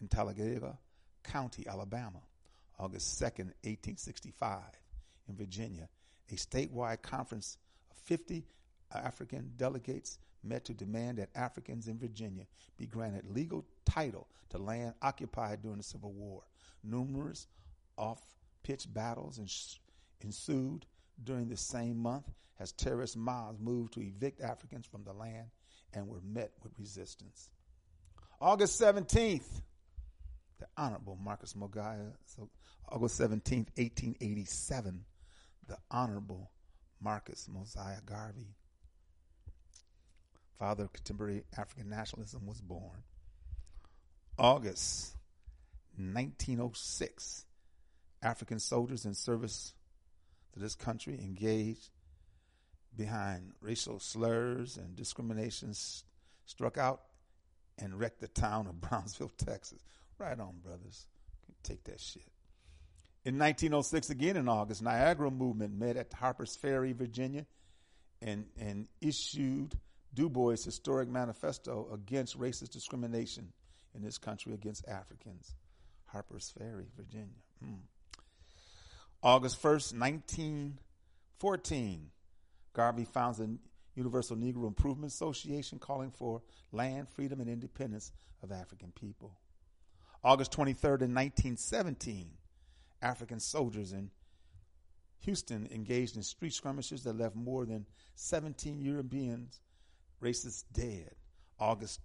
in Talladega County, Alabama. August 2nd, 1865, in Virginia, a statewide conference of 50 African delegates met to demand that Africans in Virginia be granted legal title to land occupied during the Civil War. Numerous off pitch battles ensued during the same month as terrorist mobs moved to evict Africans from the land and were met with resistance. August 17th, the Honorable Marcus Mosiah, so August 17th, 1887, the Honorable Marcus Mosiah Garvey, father of contemporary African nationalism, was born. August 1906, African soldiers in service to this country engaged behind racial slurs and discriminations struck out and wrecked the town of <laughs> Brownsville, Texas. Right on, brothers. Take that shit. In 1906, again in August, Niagara movement met at Harper's Ferry, Virginia, and, and issued Du Bois' historic manifesto against racist discrimination in this country against Africans. Harper's Ferry, Virginia. Hmm. August 1st, 1914, Garvey founds the Universal Negro Improvement Association calling for land, freedom, and independence of African people. August 23rd, in 1917, African soldiers in Houston engaged in street skirmishes that left more than 17 Europeans racists dead. August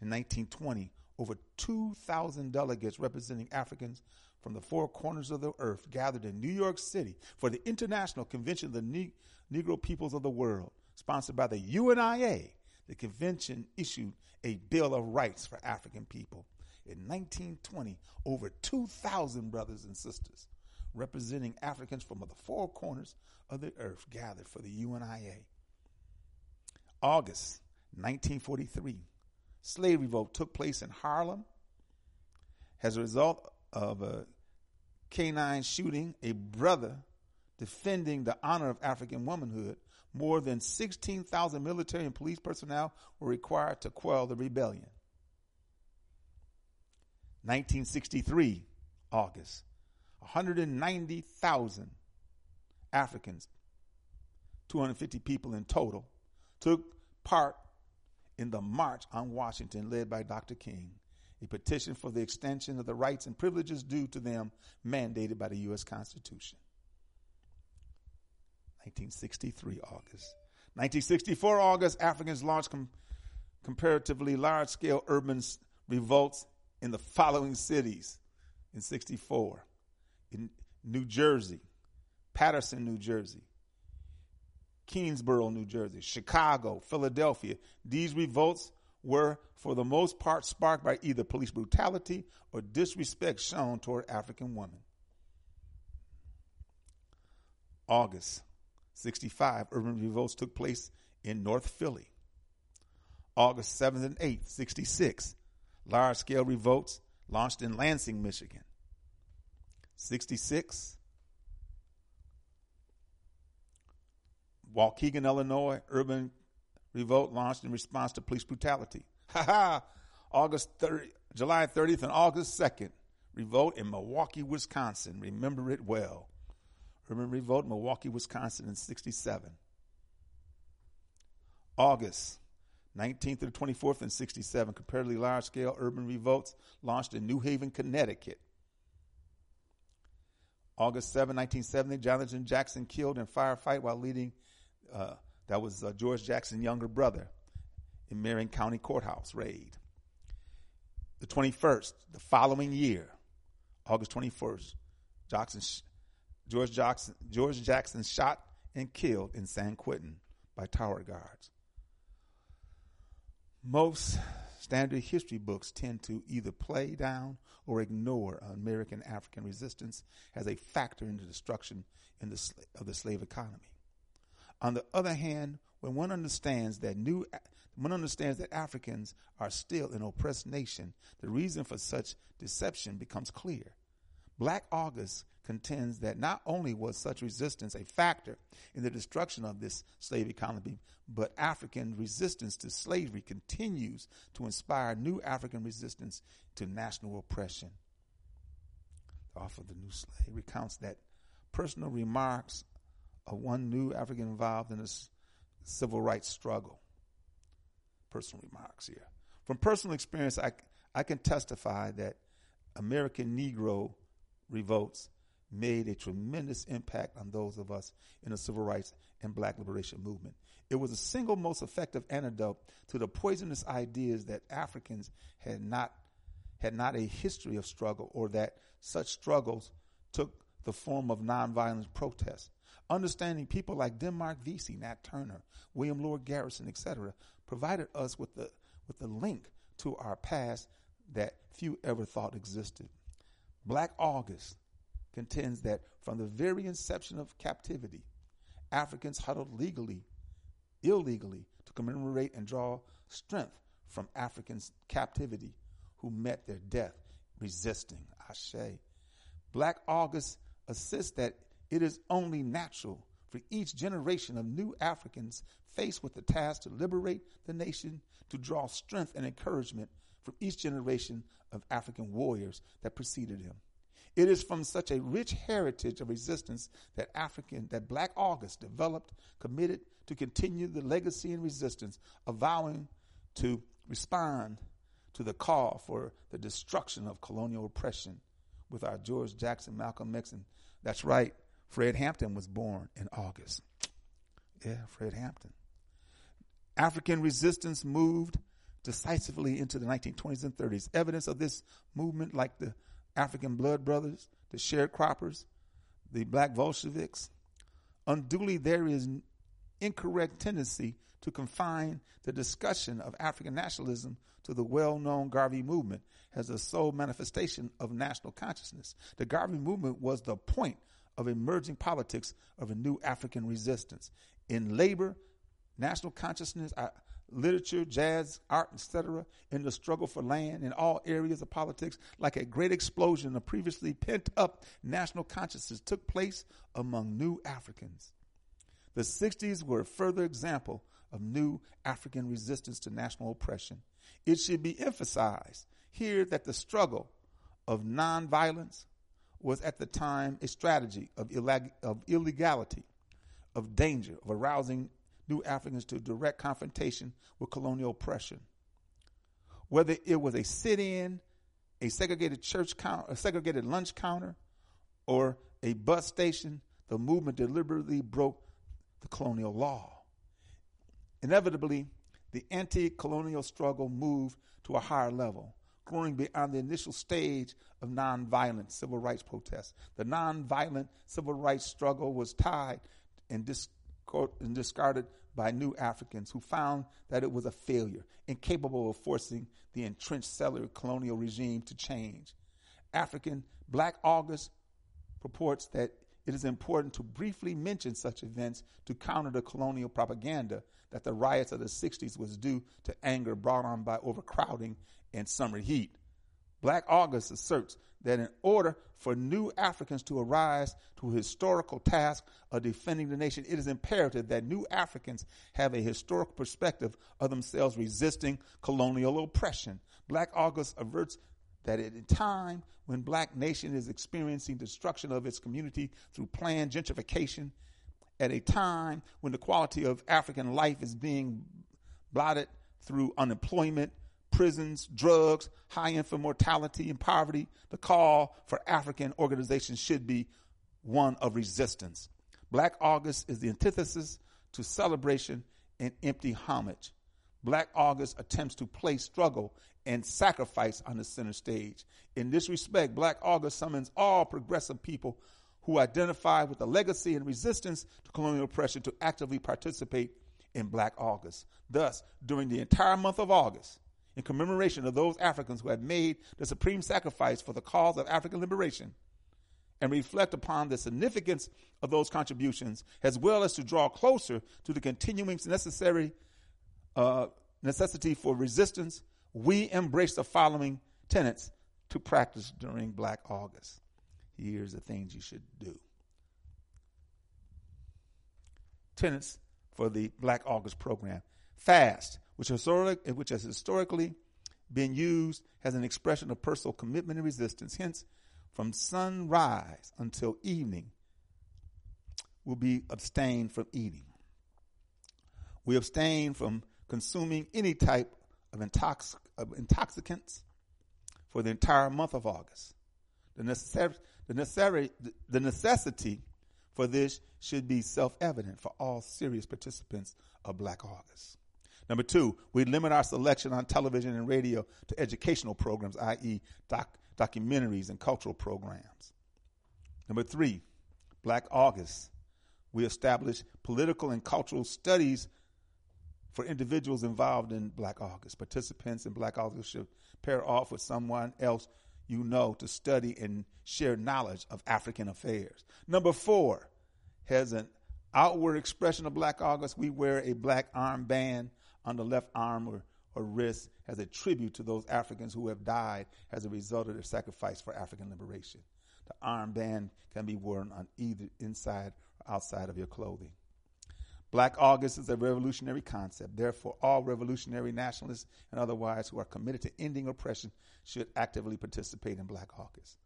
in 1920, over 2,000 delegates representing Africans from the four corners of the earth gathered in New York City for the International Convention of the ne- Negro Peoples of the World, sponsored by the UNIA. The convention issued a Bill of Rights for African people. In 1920, over 2,000 brothers and sisters representing Africans from the four corners of the earth gathered for the UNIA. August 1943, slave revolt took place in Harlem. As a result of a canine shooting, a brother defending the honor of African womanhood, more than 16,000 military and police personnel were required to quell the rebellion. 1963, August, 190,000 Africans, 250 people in total, took part in the March on Washington led by Dr. King, a petition for the extension of the rights and privileges due to them mandated by the U.S. Constitution. 1963 August. 1964 August, Africans launched com- comparatively large scale urban revolts in the following cities in 64 in New Jersey, Paterson, New Jersey, Keensboro, New Jersey, Chicago, Philadelphia. These revolts were, for the most part, sparked by either police brutality or disrespect shown toward African women. August 65, urban revolts took place in North Philly. August 7th and 8th, 66, large scale revolts launched in Lansing, Michigan. 66, Waukegan, Illinois, urban revolt launched in response to police brutality. <laughs> Ha ha! August 30, July 30th and August 2nd, revolt in Milwaukee, Wisconsin. Remember it well. Urban revolt in Milwaukee, Wisconsin in 67. August 19th to the 24th in 67, comparatively large scale urban revolts launched in New Haven, Connecticut. August 7, 1970, Jonathan Jackson killed in firefight while leading, uh, that was uh, George Jackson's younger brother, in Marin County Courthouse raid. The 21st, the following year, August 21st, Jackson, George Jackson, George Jackson shot and killed in San Quentin by tower guards. Most standard history books tend to either play down or ignore American African resistance as a factor in the destruction in the, of the slave economy. On the other hand, when one understands that new one understands that Africans are still an oppressed nation, the reason for such deception becomes clear. Black August contends that not only was such resistance a factor in the destruction of this slave economy, but African resistance to slavery continues to inspire new African resistance to national oppression. The author of the New Slave recounts that personal remarks one new African involved in this civil rights struggle. Personal remarks here. From personal experience, I, I can testify that American Negro revolts made a tremendous impact on those of us in the civil rights and black liberation movement. It was the single most effective antidote to the poisonous ideas that Africans had not had not a history of struggle or that such struggles took the form of nonviolent protest. Understanding people like Denmark Vesey, Nat Turner, William Lloyd Garrison, etc., provided us with the with the link to our past that few ever thought existed. Black August contends that from the very inception of captivity, Africans huddled legally, illegally, to commemorate and draw strength from Africans' captivity who met their death resisting. Ashe. Black August assists that it is only natural for each generation of new Africans faced with the task to liberate the nation to draw strength and encouragement from each generation of African warriors that preceded him. It is from such a rich heritage of resistance that African, that Black August developed, committed to continue the legacy and resistance, avowing to respond to the call for the destruction of colonial oppression with our George Jackson, Malcolm X, and that's right, Fred Hampton was born in August. Yeah, Fred Hampton. African resistance moved decisively into the 1920s and 30s. Evidence of this movement, like the African blood brothers, the sharecroppers, the black Bolsheviks. Unduly, there is incorrect tendency to confine the discussion of African nationalism to the well-known Garvey movement as the sole manifestation of national consciousness. The Garvey movement was the point of emerging politics of a new African resistance. In labor, national consciousness, I, literature, jazz, art, etc., in the struggle for land in all areas of politics, like a great explosion of previously pent up national consciousness took place among new Africans. The 60s were a further example of new African resistance to national oppression. It should be emphasized here that the struggle of nonviolence was at the time a strategy of, illeg- of illegality, of danger, of arousing new Africans to direct confrontation with colonial oppression. Whether it was a sit in, a segregated church counter, a segregated lunch counter, or a bus station, the movement deliberately broke the colonial law. Inevitably, the anti colonial struggle moved to a higher level, growing beyond the initial stage of nonviolent civil rights protests. The nonviolent civil rights struggle was tied and, dis- and discarded by new Africans who found that it was a failure, incapable of forcing the entrenched settler colonial regime to change. African Black August purports that it is important to briefly mention such events to counter the colonial propaganda that the riots of the 60s was due to anger brought on by overcrowding and summer heat. Black August asserts that in order for new Africans to arise to a historical task of defending the nation, it is imperative that new Africans have a historical perspective of themselves resisting colonial oppression. Black August averts that at a time when black nation is experiencing destruction of its community through planned gentrification, at a time when the quality of African life is being blotted through unemployment, prisons, drugs, high infant mortality, and poverty, the call for African organizations should be one of resistance. Black August is the antithesis to celebration and empty homage. Black August attempts to place struggle and sacrifice on the center stage. In this respect, Black August summons all progressive people who identify with the legacy and resistance to colonial oppression to actively participate in Black August. Thus, during the entire month of August, in commemoration of those Africans who had made the supreme sacrifice for the cause of African liberation, and reflect upon the significance of those contributions, as well as to draw closer to the continuing necessary uh, necessity for resistance, we embrace the following tenets to practice during Black August. Here's the things you should do. Tenets for the Black August program. Fast, which, historic, which has historically been used as an expression of personal commitment and resistance. Hence, from sunrise until evening, will be abstained from eating. We abstain from consuming any type of, intox- of intoxicants for the entire month of August. The, the, necessary, the necessity for this should be self evident for all serious participants of Black August. Number two, we limit our selection on television and radio to educational programs, i.e., doc, documentaries and cultural programs. Number three, Black August, we establish political and cultural studies for individuals involved in Black August. Participants in Black August should pair off with someone else you know to study and share knowledge of African affairs. Number four, has an outward expression of Black August. We wear a black armband on the left arm or, or wrist as a tribute to those Africans who have died as a result of their sacrifice for African liberation. The armband can be worn on either inside or outside of your clothing. Black August is a revolutionary concept. Therefore, all revolutionary nationalists and otherwise who are committed to ending oppression should actively participate in Black August.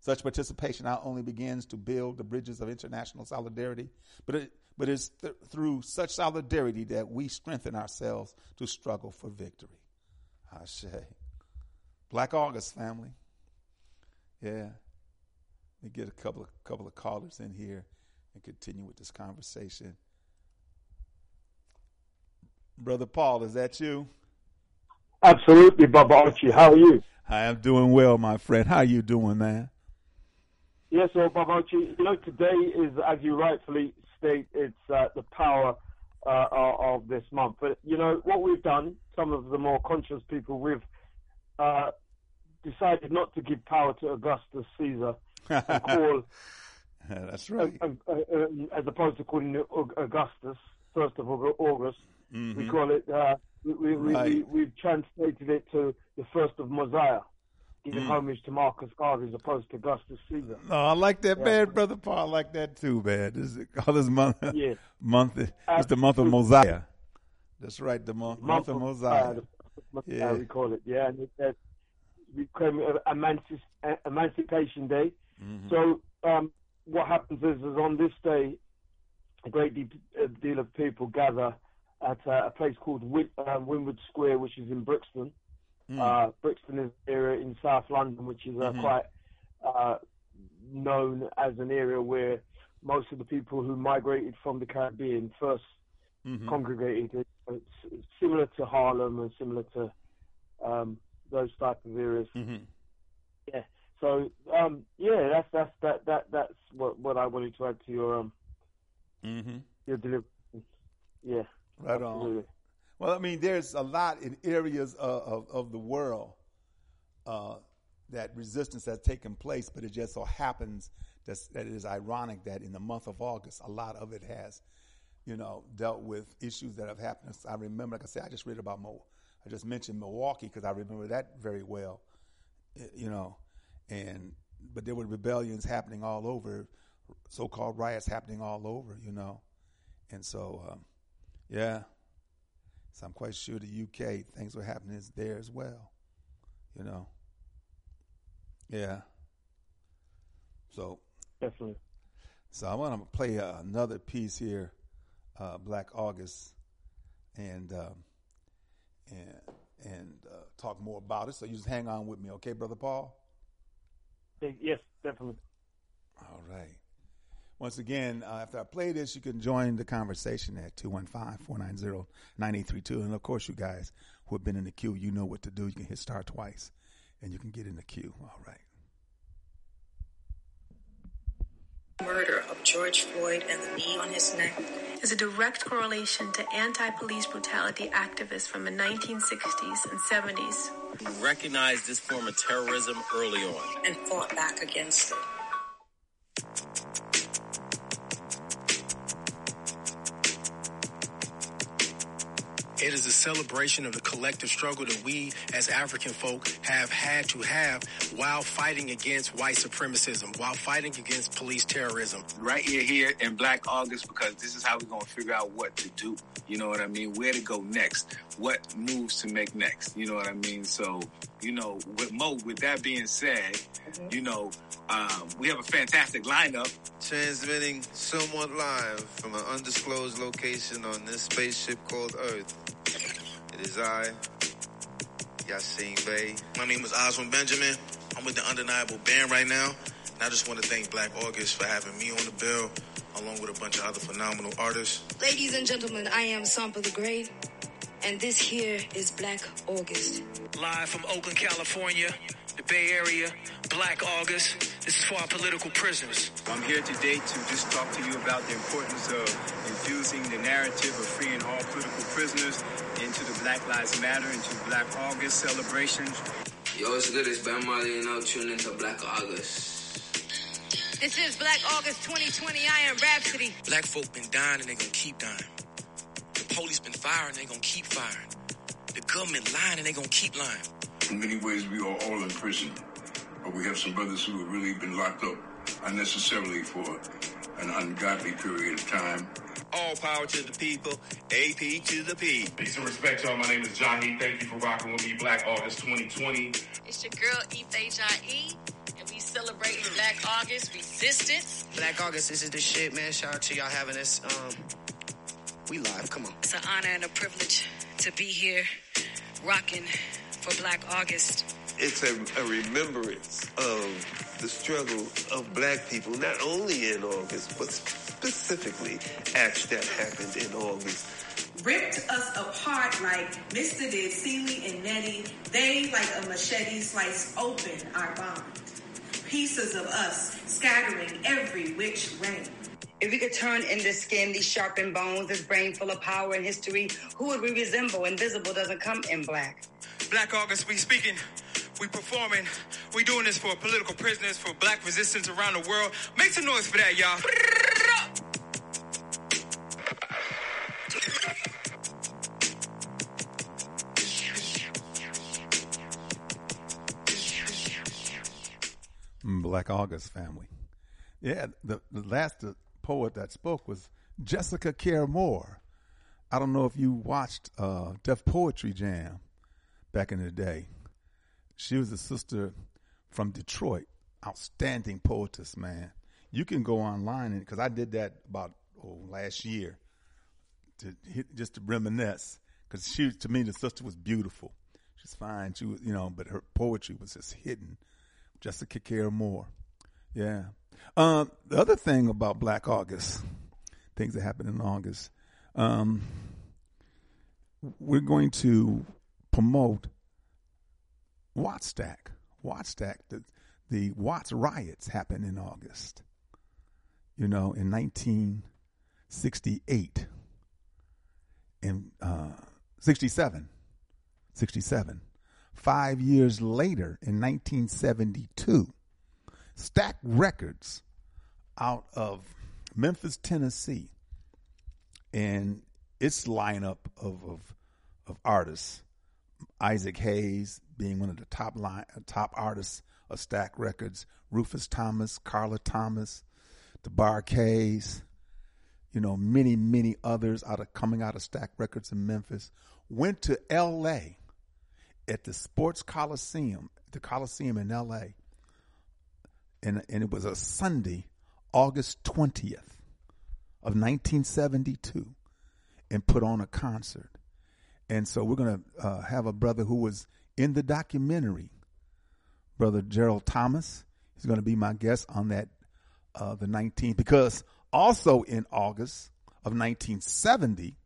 Such participation not only begins to build the bridges of international solidarity, but it, but it's th- through such solidarity that we strengthen ourselves to struggle for victory. Ashe. Black August family. Yeah. Let me get a couple of couple of callers in here and continue with this conversation. Brother Paul, is that you? Absolutely, Baba Archie. How are you? I am doing well, my friend. How are you doing, man? Yes, so Baba Archie, you know, today is, as you rightfully state, it's uh, the power uh, of this month. But, you know, what we've done, some of the more conscious people, we've uh, decided not to give power to Augustus Caesar <laughs> call. That's right. Uh, uh, uh, as opposed to calling it Augustus, 1st of August, We call it. Uh, we, we, we, Right. we, we've translated it to the first of Mosiah, giving homage to Marcus Garvey as opposed to Augustus Caesar. No, I like that, man, brother Paul. I like that too, man. This is call this month. <laughs> Yeah. month. It's the month of Mosiah. That's right, the month, month, of Mosiah. Mosiah, Yeah. we call it. Yeah, and it, uh, we claim it Emanci- uh, Emancipation Day. Mm-hmm. So um, what happens is, is on this day, a great uh, deal of people gather at uh, a place called Win- um, Winwood Square, which is in Brixton. Mm. Uh, Brixton is an area in South London, which is uh, Mhm. quite uh, known as an area where most of the people who migrated from the Caribbean first Mhm. congregated. It's similar to Harlem and similar to um, those type of areas. Mhm. Yeah. So um, yeah, that's that's that that that's what what I wanted to add to your um Mhm. your delivery. Yeah. Right on. Well, I mean, there's a lot in areas of, of, of the world uh, that resistance has taken place, but it just so happens that's, that it is ironic that in the month of August, a lot of it has, you know, dealt with issues that have happened. I remember, like I said, I just read about Mo. I just mentioned Milwaukee because I remember that very well, you know, and but there were rebellions happening all over, so-called riots happening all over, you know, and so um, yeah. So I'm quite sure the UK things were happening there as well. You know. Yeah. So Definitely. so I want to play uh, another piece here, uh, Black August, and um, and and uh, talk more about it. So you just hang on with me, okay, brother Paul? Yes, definitely. All right. Once again, uh, after I play this, you can join the conversation at 215-490-9832. And of course, you guys who have been in the queue, you know what to do. You can hit star twice and you can get in the queue. All right. murder of George Floyd and the knee on his neck is a direct correlation to anti-police brutality activists from the 1960s and 70s. recognized this form of terrorism early on. and fought back against it. It is a celebration of the collective struggle that we as African folk have had to have while fighting against white supremacism, while fighting against police terrorism. right here here in Black August because this is how we're gonna figure out what to do. You know what I mean? Where to go next? What moves to make next? You know what I mean? So, you know, with Mo, with that being said, you know, um, we have a fantastic lineup. Transmitting somewhat live from an undisclosed location on this spaceship called Earth. It is I, Yasiin Bey. My name is Oswin Benjamin. I'm with the Undeniable Band right now. And I just want to thank Black August for having me on the bill, along with a bunch of other phenomenal artists. Ladies and gentlemen, I am Sampa the Great, and this here is Black August. Live from Oakland, California, the Bay Area, Black August. This is for our political prisoners. I'm here today to just talk to you about the importance of infusing the narrative of freeing all political prisoners into the Black Lives Matter, into Black August celebrations. Yo, it's good. It's Ben Marley, and now tune into Black August. This is Black August 2020. I am Rapsody. Black folk been dying and they gonna keep dying. The police been firing, they gonna keep firing. The government lying and they gonna keep lying. In many ways, we are all in prison, but we have some brothers who have really been locked up unnecessarily for an ungodly period of time. All power to the people, AP to the P. Peace and respect, y'all. My name is Jahi. Thank you for rocking with me, Black August 2020. It's your girl Ife E, and we celebrating Black August resistance. Black August, this is the shit, man. Shout out to y'all having us. Um, we live. Come on. It's an honor and a privilege to be here rocking for Black August. It's a, a remembrance of the struggle of black people, not only in August, but specifically acts that happened in August. ripped us apart like Mr. did Celie and Nettie. They, like a machete, sliced open our bond. Pieces of us scattering every which way. If we could turn in the skin these sharpened bones, this brain full of power and history, who would we resemble? Invisible doesn't come in black. Black August, we speaking, we performing, we doing this for political prisoners, for black resistance around the world. Make some noise for that, y'all. Mm, black August family. Yeah, the, the last poet that spoke was Jessica Care Moore. I don't know if you watched uh, Def Poetry Jam back in the day. She was a sister from Detroit, outstanding poetess, man. You can go online because I did that about oh, last year to just to reminisce because she to me the sister was beautiful. She's fine. She was you know, but her poetry was just hidden. Jessica Care Moore. Yeah. Um, the other thing about Black August, things that happen in August, um, we're going to promote Wattstax. Wattstax, the, the Watts riots happened in August, you know, in 1968 in uh, 67. 67. Five years later, in 1972, Stax Records out of Memphis, Tennessee, and its lineup of, of, of artists, Isaac Hayes being one of the top line uh, top artists of Stax Records, Rufus Thomas, Carla Thomas, the Bar-Kays, you know, many, many others out of coming out of Stax Records in Memphis, went to L.A. at the Sports Coliseum, the Coliseum in L.A. And, and it was a Sunday, August 20th of 1972, and put on a concert. And so we're going to uh, have a brother who was in the documentary, Brother Gerald Thomas. He's going to be my guest on that, uh, the 19th, because also in August of 1970,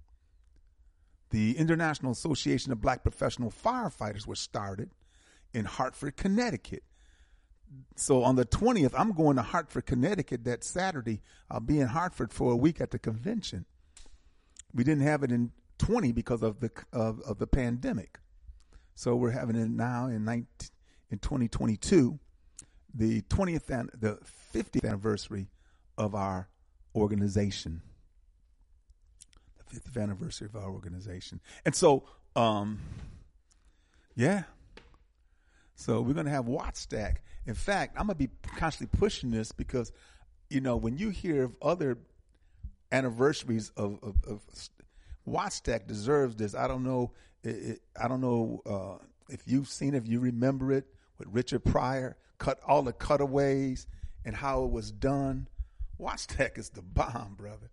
the International Association of Black Professional Firefighters was started in Hartford, Connecticut. So on the 20th, I'm going to Hartford, Connecticut that Saturday. I'll be in Hartford for a week at the convention. We didn't have it in 20 because of the of, of the pandemic. So we're having it now in 19, in 2022, the 20th and the 50th anniversary of our organization. The 50th anniversary of our organization. And so, um, yeah. So we're going to have Wattstax. In fact, I'm going to be constantly pushing this because, you know, when you hear of other anniversaries of, of, of Wattstax deserves this. I don't know. It, it, I don't know uh, if you've seen if you remember it with Richard Pryor, cut all the cutaways and how it was done. Wattstax is the bomb, brother.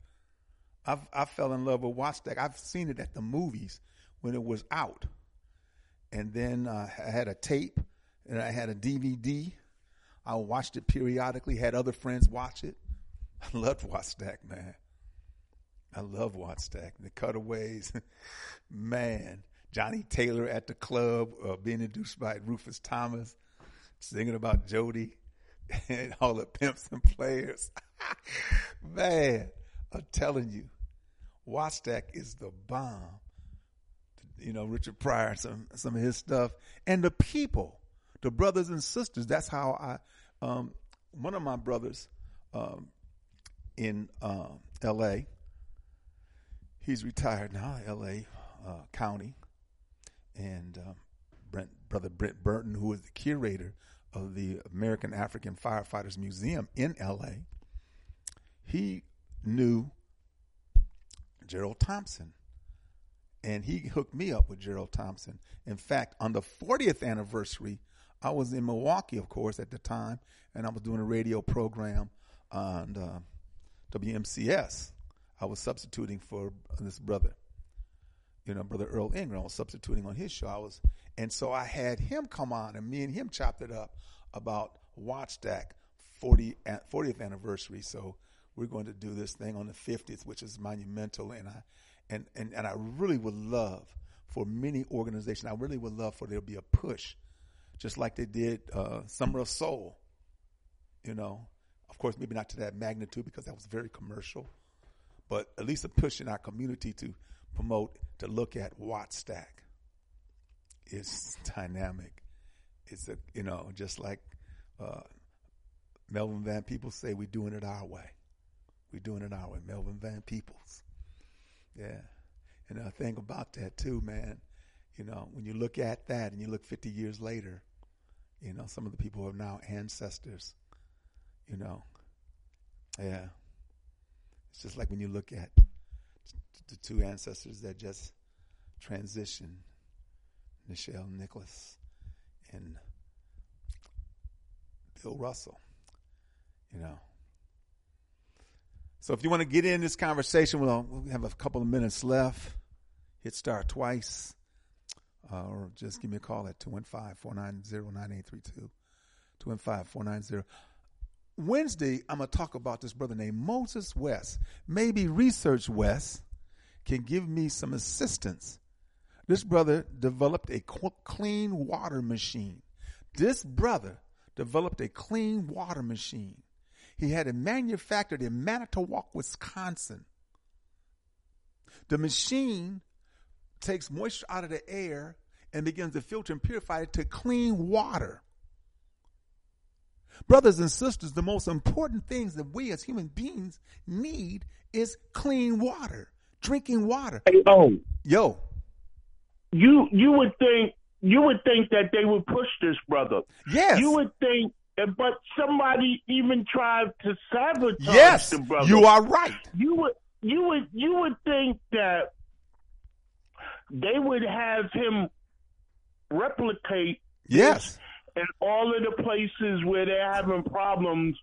I've, I fell in love with Wattstax. I've seen it at the movies when it was out. And then uh, I had a tape and I had a DVD. I watched it periodically, had other friends watch it. <laughs> I loved Wattstax, man. I love Wattstax. The cutaways, <laughs> man. Johnnie Taylor at the club, uh, being introduced by Rufus Thomas, singing about Jody <laughs> and all the pimps and players. <laughs> man, I'm telling you, Wattstax is the bomb. You know, Richard Pryor, some some of his stuff, and the people, the brothers and sisters. That's how I. Um, one of my brothers um, in uh, L.A he's retired now, L.A. Uh, County, and um, Brent, brother Brent Burton, who is the curator of the American African Firefighters Museum in L.A. He knew Gerald Thompson, and he hooked me up with Gerald Thompson. In fact, on the 40th anniversary, I was in Milwaukee, of course, at the time, and I was doing a radio program on uh, WMCS I was substituting for this brother, you know, brother Earl Ingram. I was substituting on his show. I was, and so I had him come on, and me and him chopped it up about Wattstax 40 40th anniversary. So we're going to do this thing on the 50th, which is monumental, and I, and and and I really would love for many organizations. I really would love for there to be a push, just like they did uh, Summer of Soul. You know, of course, maybe not to that magnitude because that was very commercial but at least a push in our community to promote, to look at Wattstax. It's dynamic. It's a, you know, just like uh, Melvin Van Peebles say, we're doing it our way. We're doing it our way. Melvin Van Peebles. Yeah. And I think about that too, man. You know, when you look at that and you look 50 years later, you know, some of the people are now ancestors You know, yeah. It's just like when you look at the two ancestors that just transitioned, Nichelle Nichols and Bill Russell. You know. So if you want to get in this conversation, we'll, we have a couple of minutes left. Hit star twice. Uh, or just give me a call at 215-490-9832. 215-490. Wednesday, I'm going to talk about this brother named Moses West. Maybe Research West can give me some assistance. This brother developed a clean water machine. This brother developed a clean water machine. He had it manufactured in Manitowoc, Wisconsin. The machine takes moisture out of the air and begins to filter and purify it to clean water. Brothers and sisters, the most important things that we as human beings need is clean water, drinking water. Hey, oh, yo, you you would think you would think that they would push this brother. Yes, you would think, eh, but somebody even tried to sabotage yes, the brother. You are right. You would you would you would think that they would have him replicate yes in all of the places where they're having problems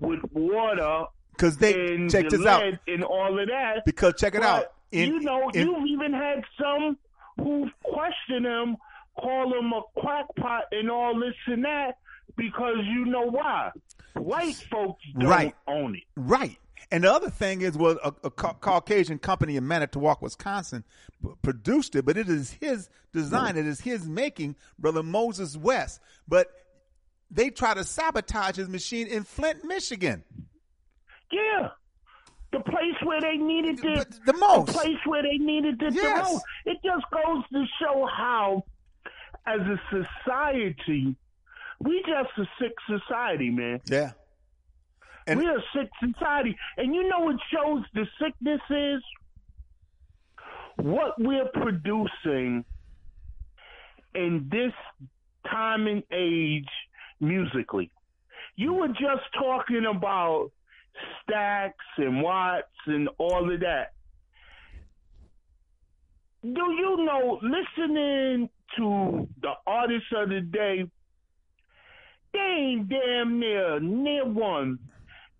with water because they and check the this out and all of that. because check it But out in, you know, in- you've even had some who question him, call him a crackpot and all this and that because you know why? White folks don't Right. own it. Right. And the other thing is, well, a, a Ca- Caucasian company in Manitowoc, Wisconsin, p- produced it, but it is his design. It is his making, brother Moses West. But they try to sabotage his machine in Flint, Michigan. Yeah. The place where they needed it the most. The place where they needed it Yes. the most. It just goes to show how, as a society, we just a sick society, man. Yeah. And- We're a sick society. And you know what shows the sickness is? What we're producing in this time and age musically. You were just talking about stacks and watts and all of that. Do you know, listening to the artists of the day, they ain't damn near near one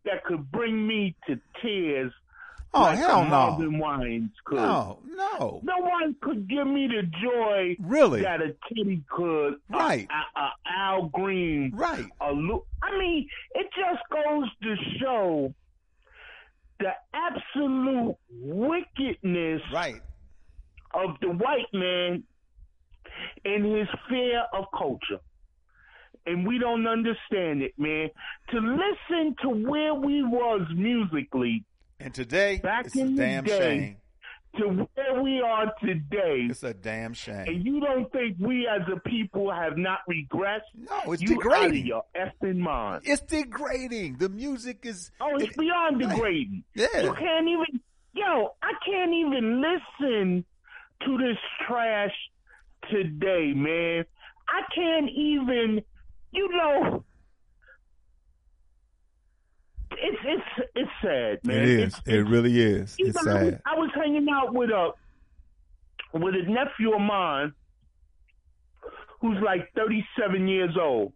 that could bring me to tears. Oh, like hell no. Wines could. No, no. No one could give me the joy Really? that a Kitty could. a- Right. A, a Al Green. Right. A Lu- I mean, it just goes to show the absolute wickedness right. of the white man and his fear of culture. And we don't understand it, man. To listen to where we was musically And today, back it's a in damn the day shame. to where we are today, It's a damn shame. and you don't think we as a people have not regressed? No, it's you degrading. Out of your effing mind. It's degrading. The music is. Oh, it's beyond degrading. Yeah. You can't even, yo, I can't even listen to this trash today, man. I can't even, you know, it's it's it's sad, man. It is. It's- It really is. It's know, I was- sad. I was hanging out with a with a nephew of mine who's like 37 years old.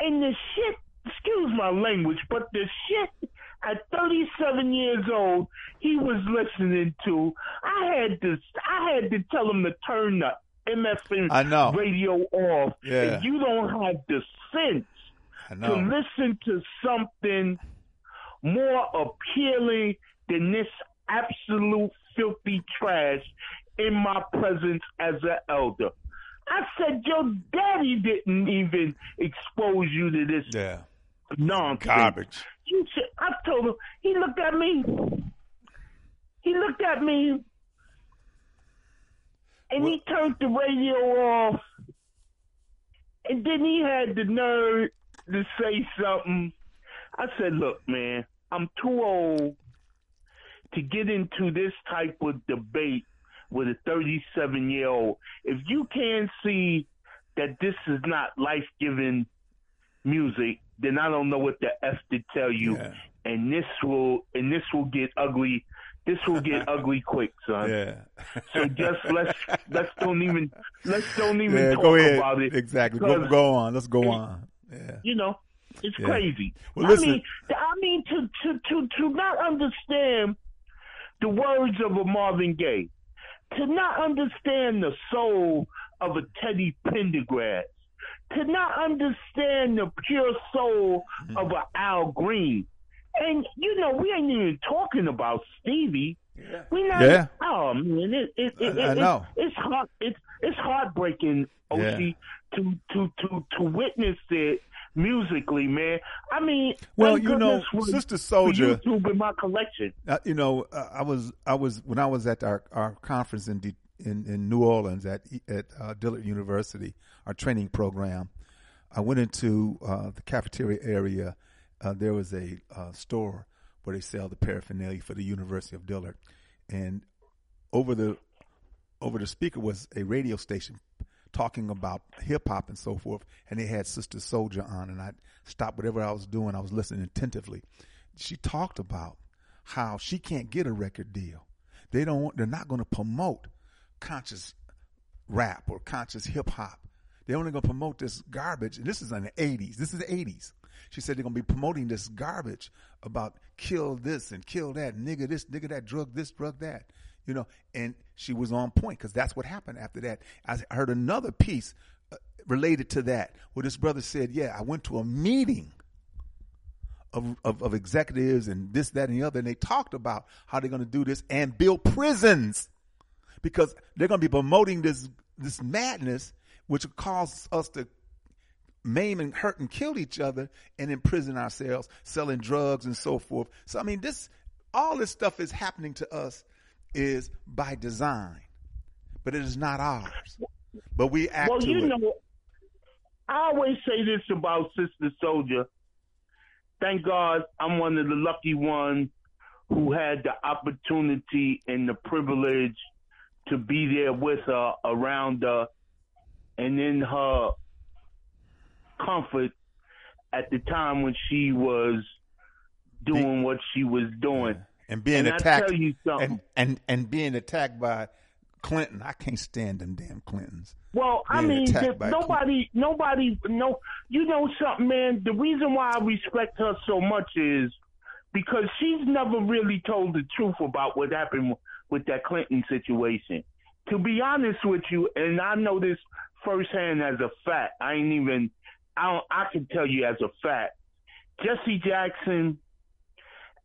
And the shit, excuse my language, but the shit at 37 years old he was listening to, I had to I had to tell him to turn the MFN I know. radio off. Yeah. If you don't have the sense to listen to something more appealing than this absolute filthy trash in my presence as an elder. I said, your daddy didn't even expose you to this Yeah. nonsense. Garbage. You should, I told him, he looked at me, he looked at me, and he turned the radio off, and then he had the nerve to say something. I said, look, man, I'm too old to get into this type of debate with a 37 year old. If you can't see that this is not life giving music, then I don't know what the f to tell you. Yeah. And this will and this will get ugly. This will get <laughs> ugly quick, son. Yeah. So just let's let's don't even let's don't <laughs> even Yeah, talk go ahead. about it. Exactly. Go, go on. Let's go on. Yeah. You know, it's Yeah. crazy. Well, I listen. mean, I mean to to to to not understand the words of a Marvin Gaye, to not understand the soul of a Teddy Pendergrass, to not understand the pure soul Mm-hmm. of a Al Green. And you know, we ain't even talking about Stevie. We not. Yeah. Oh man, it, it, it, I- I it- know. It's heart. It's it's heartbreaking, Oshi, to to to to witness it musically, man. I mean, Well, you know, Sister Souljah- YouTube in my collection. Uh, you know, uh, I was I was when I was at our, our conference in, De- in in New Orleans at at uh, Dillard University, our training program. I went into uh, the cafeteria area. Uh, there was a uh, store where they sell the paraphernalia for the University of Dillard, and over the over the speaker was a radio station talking about hip hop and so forth, and they had Sister Souljah on, and I stopped whatever I was doing. I was listening attentively. She talked about how she can't get a record deal. They don't. They're not going to promote conscious rap or conscious hip hop. They're only going to promote this garbage. And this is in the '80s. This is the '80s. She said they're going to be promoting this garbage about kill this and kill that, nigga this, nigga that, drug this, drug that. You know, and she was on point because that's what happened after that. I heard another piece uh, related to that where this brother said, "Yeah, I went to a meeting." Of, of, of executives and this, that, and the other, and they talked about how they're going to do this and build prisons because they're going to be promoting this this madness, which will cause us to maim and hurt and kill each other and imprison ourselves, selling drugs and so forth. So I mean, this all this stuff is happening to us is by design, but it is not ours. But we act well, you it. know, I always say this about Sister Souljah. Thank God I'm one of the lucky ones who had the opportunity and the privilege to be there with her, around her, and in her comfort at the time when she was doing what she was doing. And being and attacked tell you something. and, and and being attacked by Clinton. I can't stand them damn Clintons. Well, I mean, the- by nobody, nobody, no. You know something, man. The reason why I respect her so much is because she's never really told the truth about what happened with that Clinton situation. To be honest with you, and I know this firsthand as a fact. I ain't even. I don't, I can tell you as a fact. Jesse Jackson,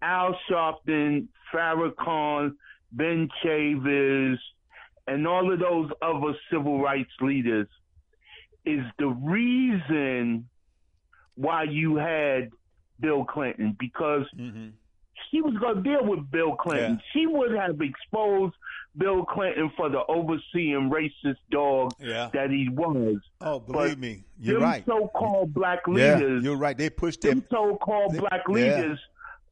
Al Sharpton, Farrakhan, Ben Chavez, and all of those other civil rights leaders is the reason why you had Bill Clinton because mm-hmm. she was going to deal with Bill Clinton. She would have exposed Bill Clinton for the overseeing racist dog Yeah. that he was. Oh, believe But me, you're right. So-called black Yeah, leaders. you're right. They pushed them him. so-called They- black yeah. leaders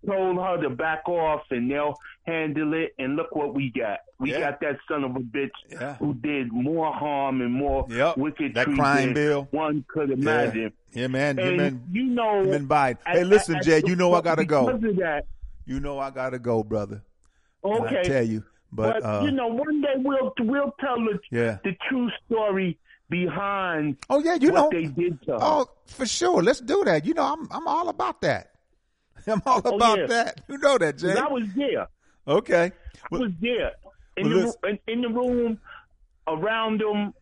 told her to back off and they'll handle it. And look what we got. We Yeah. got that son of a bitch Yeah. who did more harm and more Yep. wicked That crime bill. one could imagine. Yeah, man. Yeah, And man. you know, Biden. Hey, listen, at- Jay. You know I gotta go. Because of that, You know I gotta go, brother. Okay. I tell you, but, uh, you know, one day we'll we'll tell the Yeah. the true story behind. Oh yeah, you what know. they did to her. Oh, for sure. Let's do that. You know, I'm I'm all about that. <laughs> I'm all Oh, about yeah. that. You know that, Jay. I was there. Okay. I was there in well, the in, in the room around them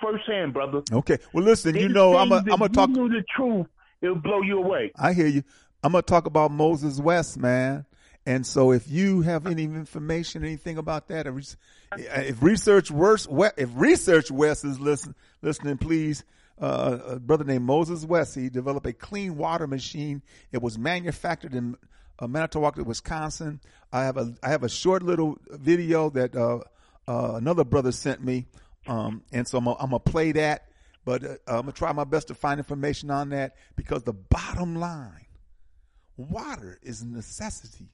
firsthand, brother. Okay. Well, listen. You know, I'm a, things I'm that gonna talk. You the truth. It'll blow you away. I hear you. I'm gonna talk about Moses West, man. And so, if you have any information, anything about that, if research West, if research West is listen, listening, please. Uh, a brother named Moses West, he developed a clean water machine. It was manufactured in uh, Manitowoc, Wisconsin. I have a I have a short little video that uh, uh, another brother sent me, um, and so I'm gonna, play that. But uh, I'm gonna try my best to find information on that because the bottom line, water is a necessity.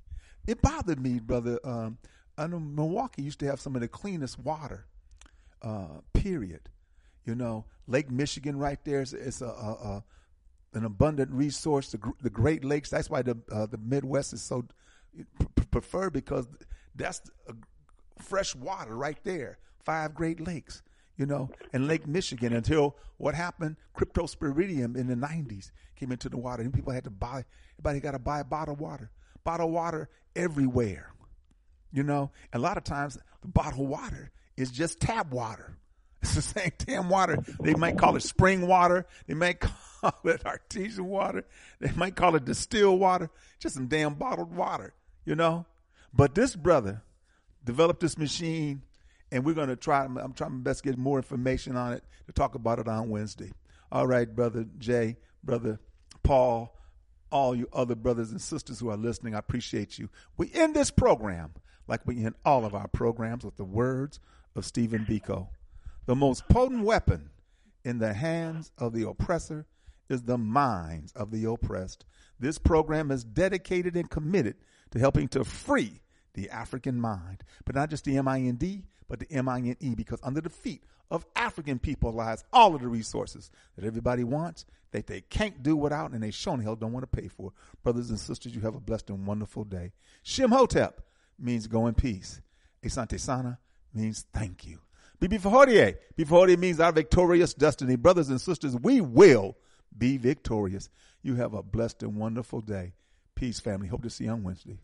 It bothered me, brother. Um, I know Milwaukee used to have some of the cleanest water. Uh, period. You know, Lake Michigan right there is, is a, a, a an abundant resource. The, the Great Lakes. That's why the uh, the Midwest is so preferred because that's fresh water right there. Five Great Lakes, you know, and Lake Michigan until what happened? Cryptosporidium in the 90s came into the water and people had to buy, everybody got to buy bottled water. Bottled water everywhere, you know. A lot of times the bottled water is just tap water. It's the same damn water. They might call it spring water. They might <laughs> call it artesian water. They might call it distilled water. Just some damn bottled water, you know. But this brother developed this machine, and we're going to try. I'm trying my best to get more information on it to talk about it on Wednesday. All right, brother Jay, brother Paul, all you other brothers and sisters who are listening, I appreciate you. We end this program like we end all of our programs with the words of Stephen Biko. The most potent weapon in the hands of the oppressor is the minds of the oppressed. This program is dedicated and committed to helping to free the African mind, but not just the M I N D, but the M I N E, because under the feet of African people lies all of the resources that everybody wants, that they can't do without, and they sure hell don't want to pay for. Brothers and sisters, you have a blessed and wonderful day. Shimhotep means go in peace. Asante Sana means thank you. Bibi Fahodie. Bibi Fahodie means our victorious destiny. Brothers and sisters, we will be victorious. You have a blessed and wonderful day. Peace, family. Hope to see you on Wednesday.